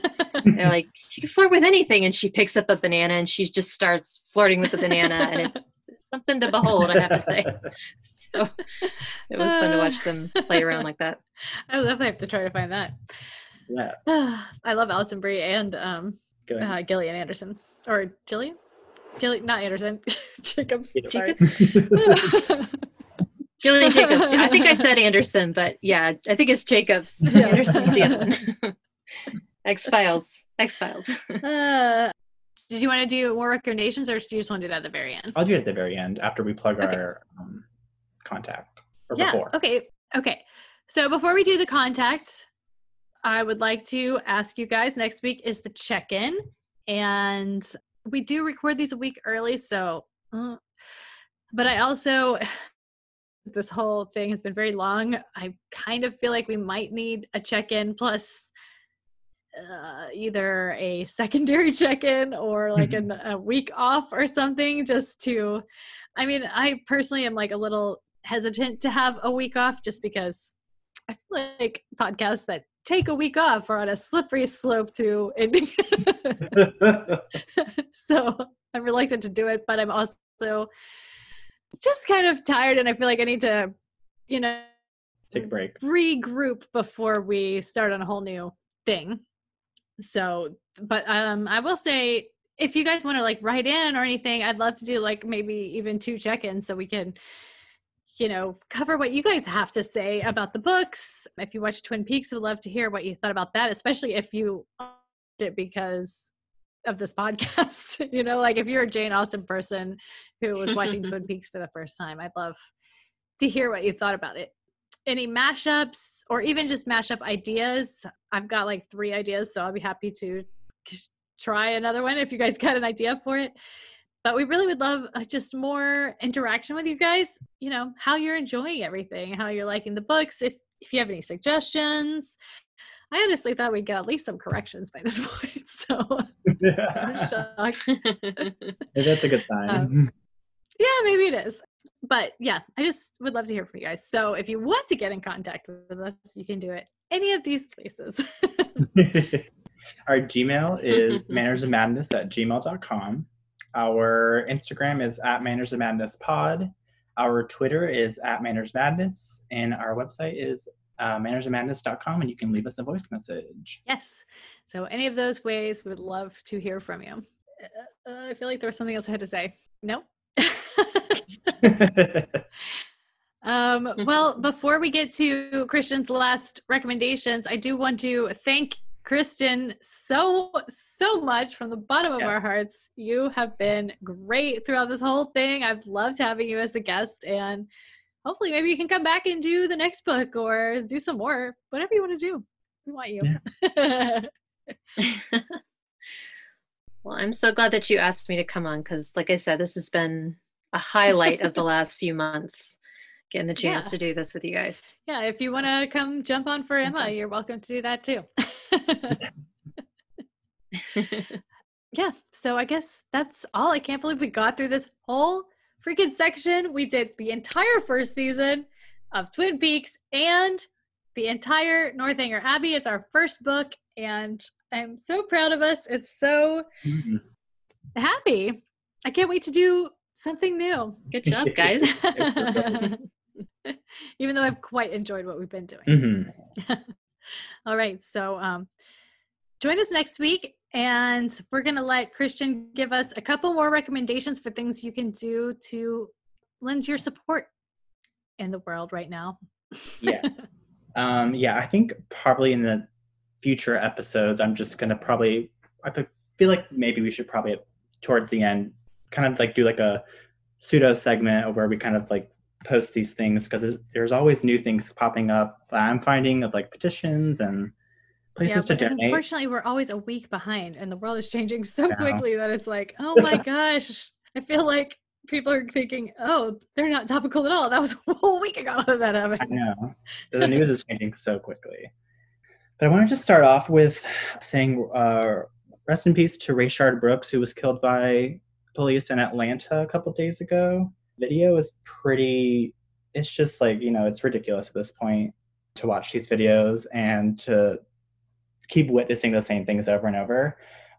They're like she can flirt with anything and she picks up a banana and she just starts flirting with the banana and it's, it's something to behold, I have to say. So it was fun to watch them play around like that. I definitely have to try to find that. Yeah. I love Alison Brie and um, uh, Gillian Anderson or Gillian, Gillian, not Anderson, Jacobs. Jacob. Sorry. Gillian Jacobs. I think I said Anderson, but yeah, I think it's Jacobs. Yes. Anderson's the other one. X Files. X Files. Uh, did you want to do more recommendations, or do you just want to do that at the very end? I'll do it at the very end after we plug Okay. our um, contact or yeah. before. Okay. Okay. So before we do the contact, I would like to ask you guys next week is the check in. And we do record these a week early. So, uh, but I also, this whole thing has been very long, I kind of feel like we might need a check in plus uh, either a secondary check in or like an, a week off or something just to. I mean, I personally am like a little hesitant to have a week off just because I feel like podcasts that take a week off are on a slippery slope to ending. so I'm reluctant to do it, but I'm also just kind of tired and I feel like I need to, you know, Take a break. regroup before we start on a whole new thing. So, but um I will say if you guys want to like write in or anything, I'd love to do like maybe even two check-ins so we can you know, cover what you guys have to say about the books. If you watch Twin Peaks, I'd love to hear what you thought about that, especially if you watched it because of this podcast. you know, like if you're a Jane Austen person who was watching Twin Peaks for the first time, I'd love to hear what you thought about it. Any mashups or even just mashup ideas? I've got like three ideas, so I'll be happy to try another one if you guys got an idea for it but we really would love uh, just more interaction with you guys you know how you're enjoying everything how you're liking the books if if you have any suggestions i honestly thought we'd get at least some corrections by this point so I'm shocked. That's a good sign. Um, yeah maybe it is but yeah i just would love to hear from you guys so if you want to get in contact with us you can do it any of these places Our Gmail is manners of madness at gmail.com. Our Instagram is at manners of madness pod. Our Twitter is at manners madness. And our website is uh, mannersofmadness.com. And you can leave us a voice message. yes so any of those ways we would love to hear from you uh, uh, i feel like there was something else i had to say no Um, well, before we get to Christian's last recommendations, I do want to thank Kristen so, so much from the bottom of Yeah. our hearts. You have been great throughout this whole thing. I've loved having you as a guest, and hopefully, maybe you can come back and do the next book or do some more, whatever you want to do. We want you. well, I'm so glad that you asked me to come on because, like I said, this has been a highlight of the last few months. Getting the chance Yeah. to do this with you guys. yeah, if you want to come jump on for Emma, Okay. you're welcome to do that too. yeah so i guess that's all i can't believe we got through this whole freaking section we did the entire first season of twin peaks and the entire northanger abbey is our first book and i'm so proud of us it's so Mhm. happy i can't wait to do something new Good job, guys. even though i've quite enjoyed what we've been doing Mhm. all right. So um, join us next week, and we're going to let Christian give us a couple more recommendations for things you can do to lend your support in the world right now. Yeah. Um, yeah, I think probably in the future episodes, I'm just gonna probably. I feel like maybe we should probably towards the end, kind of like do like a pseudo segment of where we kind of like post these things because there's always new things popping up. that I'm finding of like petitions and places to but donate. unfortunately, we're always a week behind, and the world is changing so Yeah. quickly that it's like, oh my gosh, I feel like people are thinking, oh, they're not topical at all. That was a whole week ago that happened. I know the news is changing so quickly. But I want to just start off with saying uh, rest in peace to Rayshard Brooks, who was killed by police in Atlanta a couple days ago. Video is pretty. It's just like you know, it's ridiculous at this point to watch these videos and to keep witnessing the same things over and over.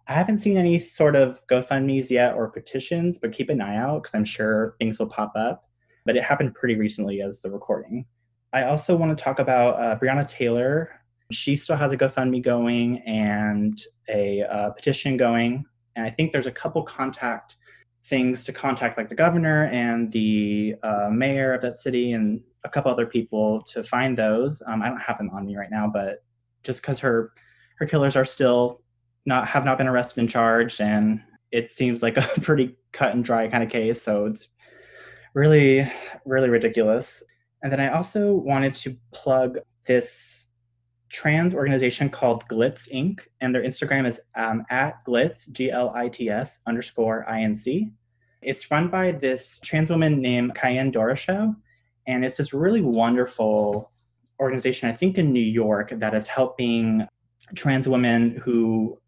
I haven't seen any sort of GoFundMe's yet or petitions, but keep an eye out because I'm sure things will pop up. But it happened pretty recently as the recording. I also want to talk about uh, Breonna Taylor. She still has a GoFundMe going and a uh, petition going. And I think there's a couple contact things to contact, like the governor and the uh, mayor of that city and a couple other people to find those. Um, I don't have them on me right now, but just because her her killers are still not have not been arrested and charged, and it seems like a pretty cut and dry kind of case. So it's really, really ridiculous. And then I also wanted to plug this trans organization called GLITS Inc. And their Instagram is um, at GLITS, G L I T S underscore I N C. It's run by this trans woman named Ceyenne Doroshow. and it's this really wonderful organization, I think in New York, that is helping trans women who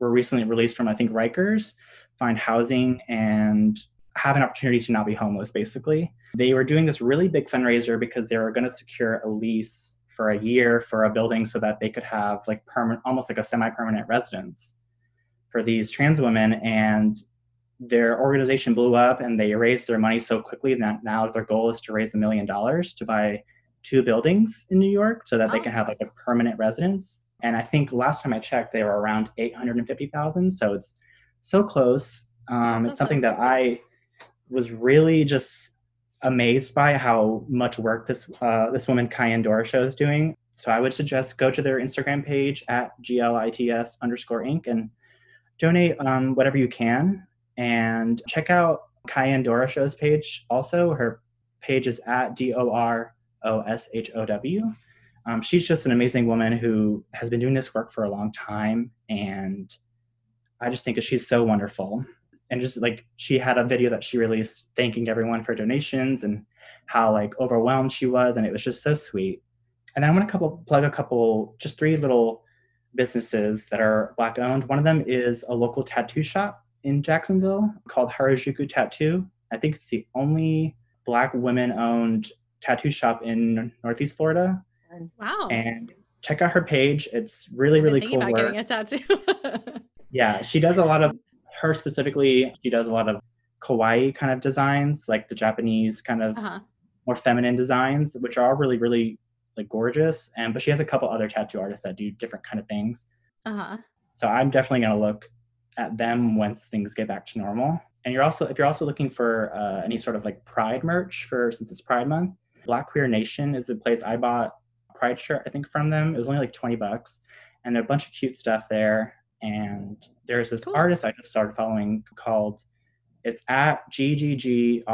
were recently released from, I think, Rikers find housing and have an opportunity to not be homeless, basically. They were doing this really big fundraiser because they were going to secure a lease for a year for a building so that they could have like permanent, almost like a semi permanent residence for these trans women. And their organization blew up and they raised their money so quickly that now their goal is to raise a million dollars to buy two buildings in New York so that oh. they can have like a permanent residence. And I think last time I checked, they were around 850,000. So it's so close. Um, it's something that I was really just amazed by how much work this uh, this woman Ceyenne Doroshow is doing. So I would suggest go to their Instagram page at glits underscore inc and donate um, whatever you can. And check out Ceyenne Doroshow's page also. Her page is at D O R O S H O W. Um, she's just an amazing woman who has been doing this work for a long time. And I just think she's so wonderful and just like she had a video that she released thanking everyone for donations and how like overwhelmed she was and it was just so sweet. And then i want to couple plug a couple just three little businesses that are black owned one of them is a local tattoo shop in jacksonville called harajuku tattoo. I think it's the only black women owned tattoo shop in northeast florida. Wow. And check out her page. It's really really cool about work. getting a tattoo. Yeah she does a lot of her specifically, she does a lot of kawaii kind of designs, like the Japanese kind of uh-huh. more feminine designs, which are really, really like gorgeous. And but she has a couple other tattoo artists that do different kind of things. Uh-huh. So I'm definitely gonna look at them once things get back to normal. And you're also if you're also looking for uh, any sort of like Pride merch for since it's Pride Month, Black Queer Nation is a place I bought Pride shirt I think from them. It was only like 20 bucks, and a bunch of cute stuff there. And there's this cool. artist I just started following called it's at GGGRIMES,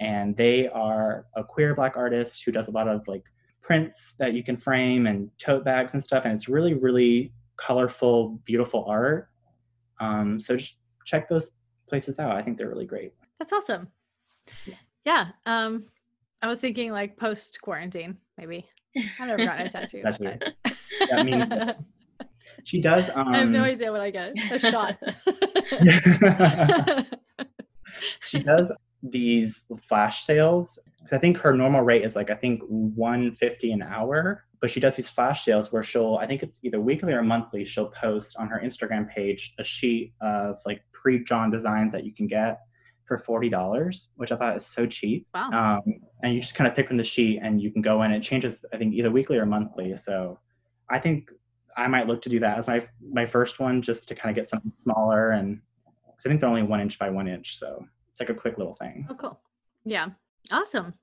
and they are a queer black artist who does a lot of like prints that you can frame and tote bags and stuff. And it's really, really colorful, beautiful art. Um, so just check those places out. I think they're really great. That's awesome. Yeah. yeah um, I was thinking like post quarantine, maybe. I never got a tattoo. That's but... I mean, she does. Um, I have no um, idea what I get. A shot. she does these flash sales. I think her normal rate is like I think 150 an hour, but she does these flash sales where she'll I think it's either weekly or monthly. She'll post on her Instagram page a sheet of like pre-drawn designs that you can get for forty dollars, which I thought is so cheap. Wow. Um, and you just kind of pick from the sheet and you can go in. It changes I think either weekly or monthly. So I think I might look to do that as my my first one, just to kind of get something smaller. And I think they're only one inch by one inch, so it's like a quick little thing. Oh, cool. Yeah, awesome.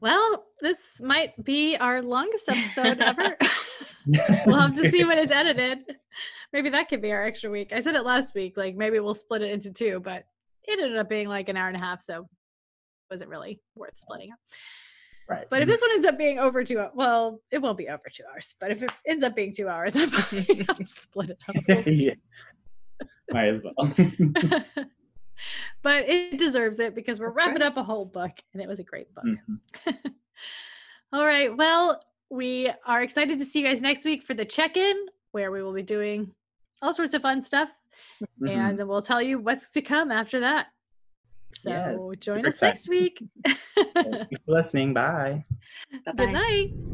Well, this might be our longest episode ever. we'll have to see when it's edited. Maybe that could be our extra week. I said it last week, like maybe we'll split it into two, but it ended up being like an hour and a half, so was it really worth splitting up? Right. But if this one ends up being over two, well, it won't be over two hours. But if it ends up being two hours, I'm probably split it up. yeah. Might as well. but it deserves it because we're That's wrapping right. up a whole book, and it was a great book. Mm-hmm. All right. Well, we are excited to see you guys next week for the check-in, where we will be doing all sorts of fun stuff, mm-hmm. and we'll tell you what's to come after that. So yeah, join us next week. Thank you for listening. Bye. Bye-bye. Good night.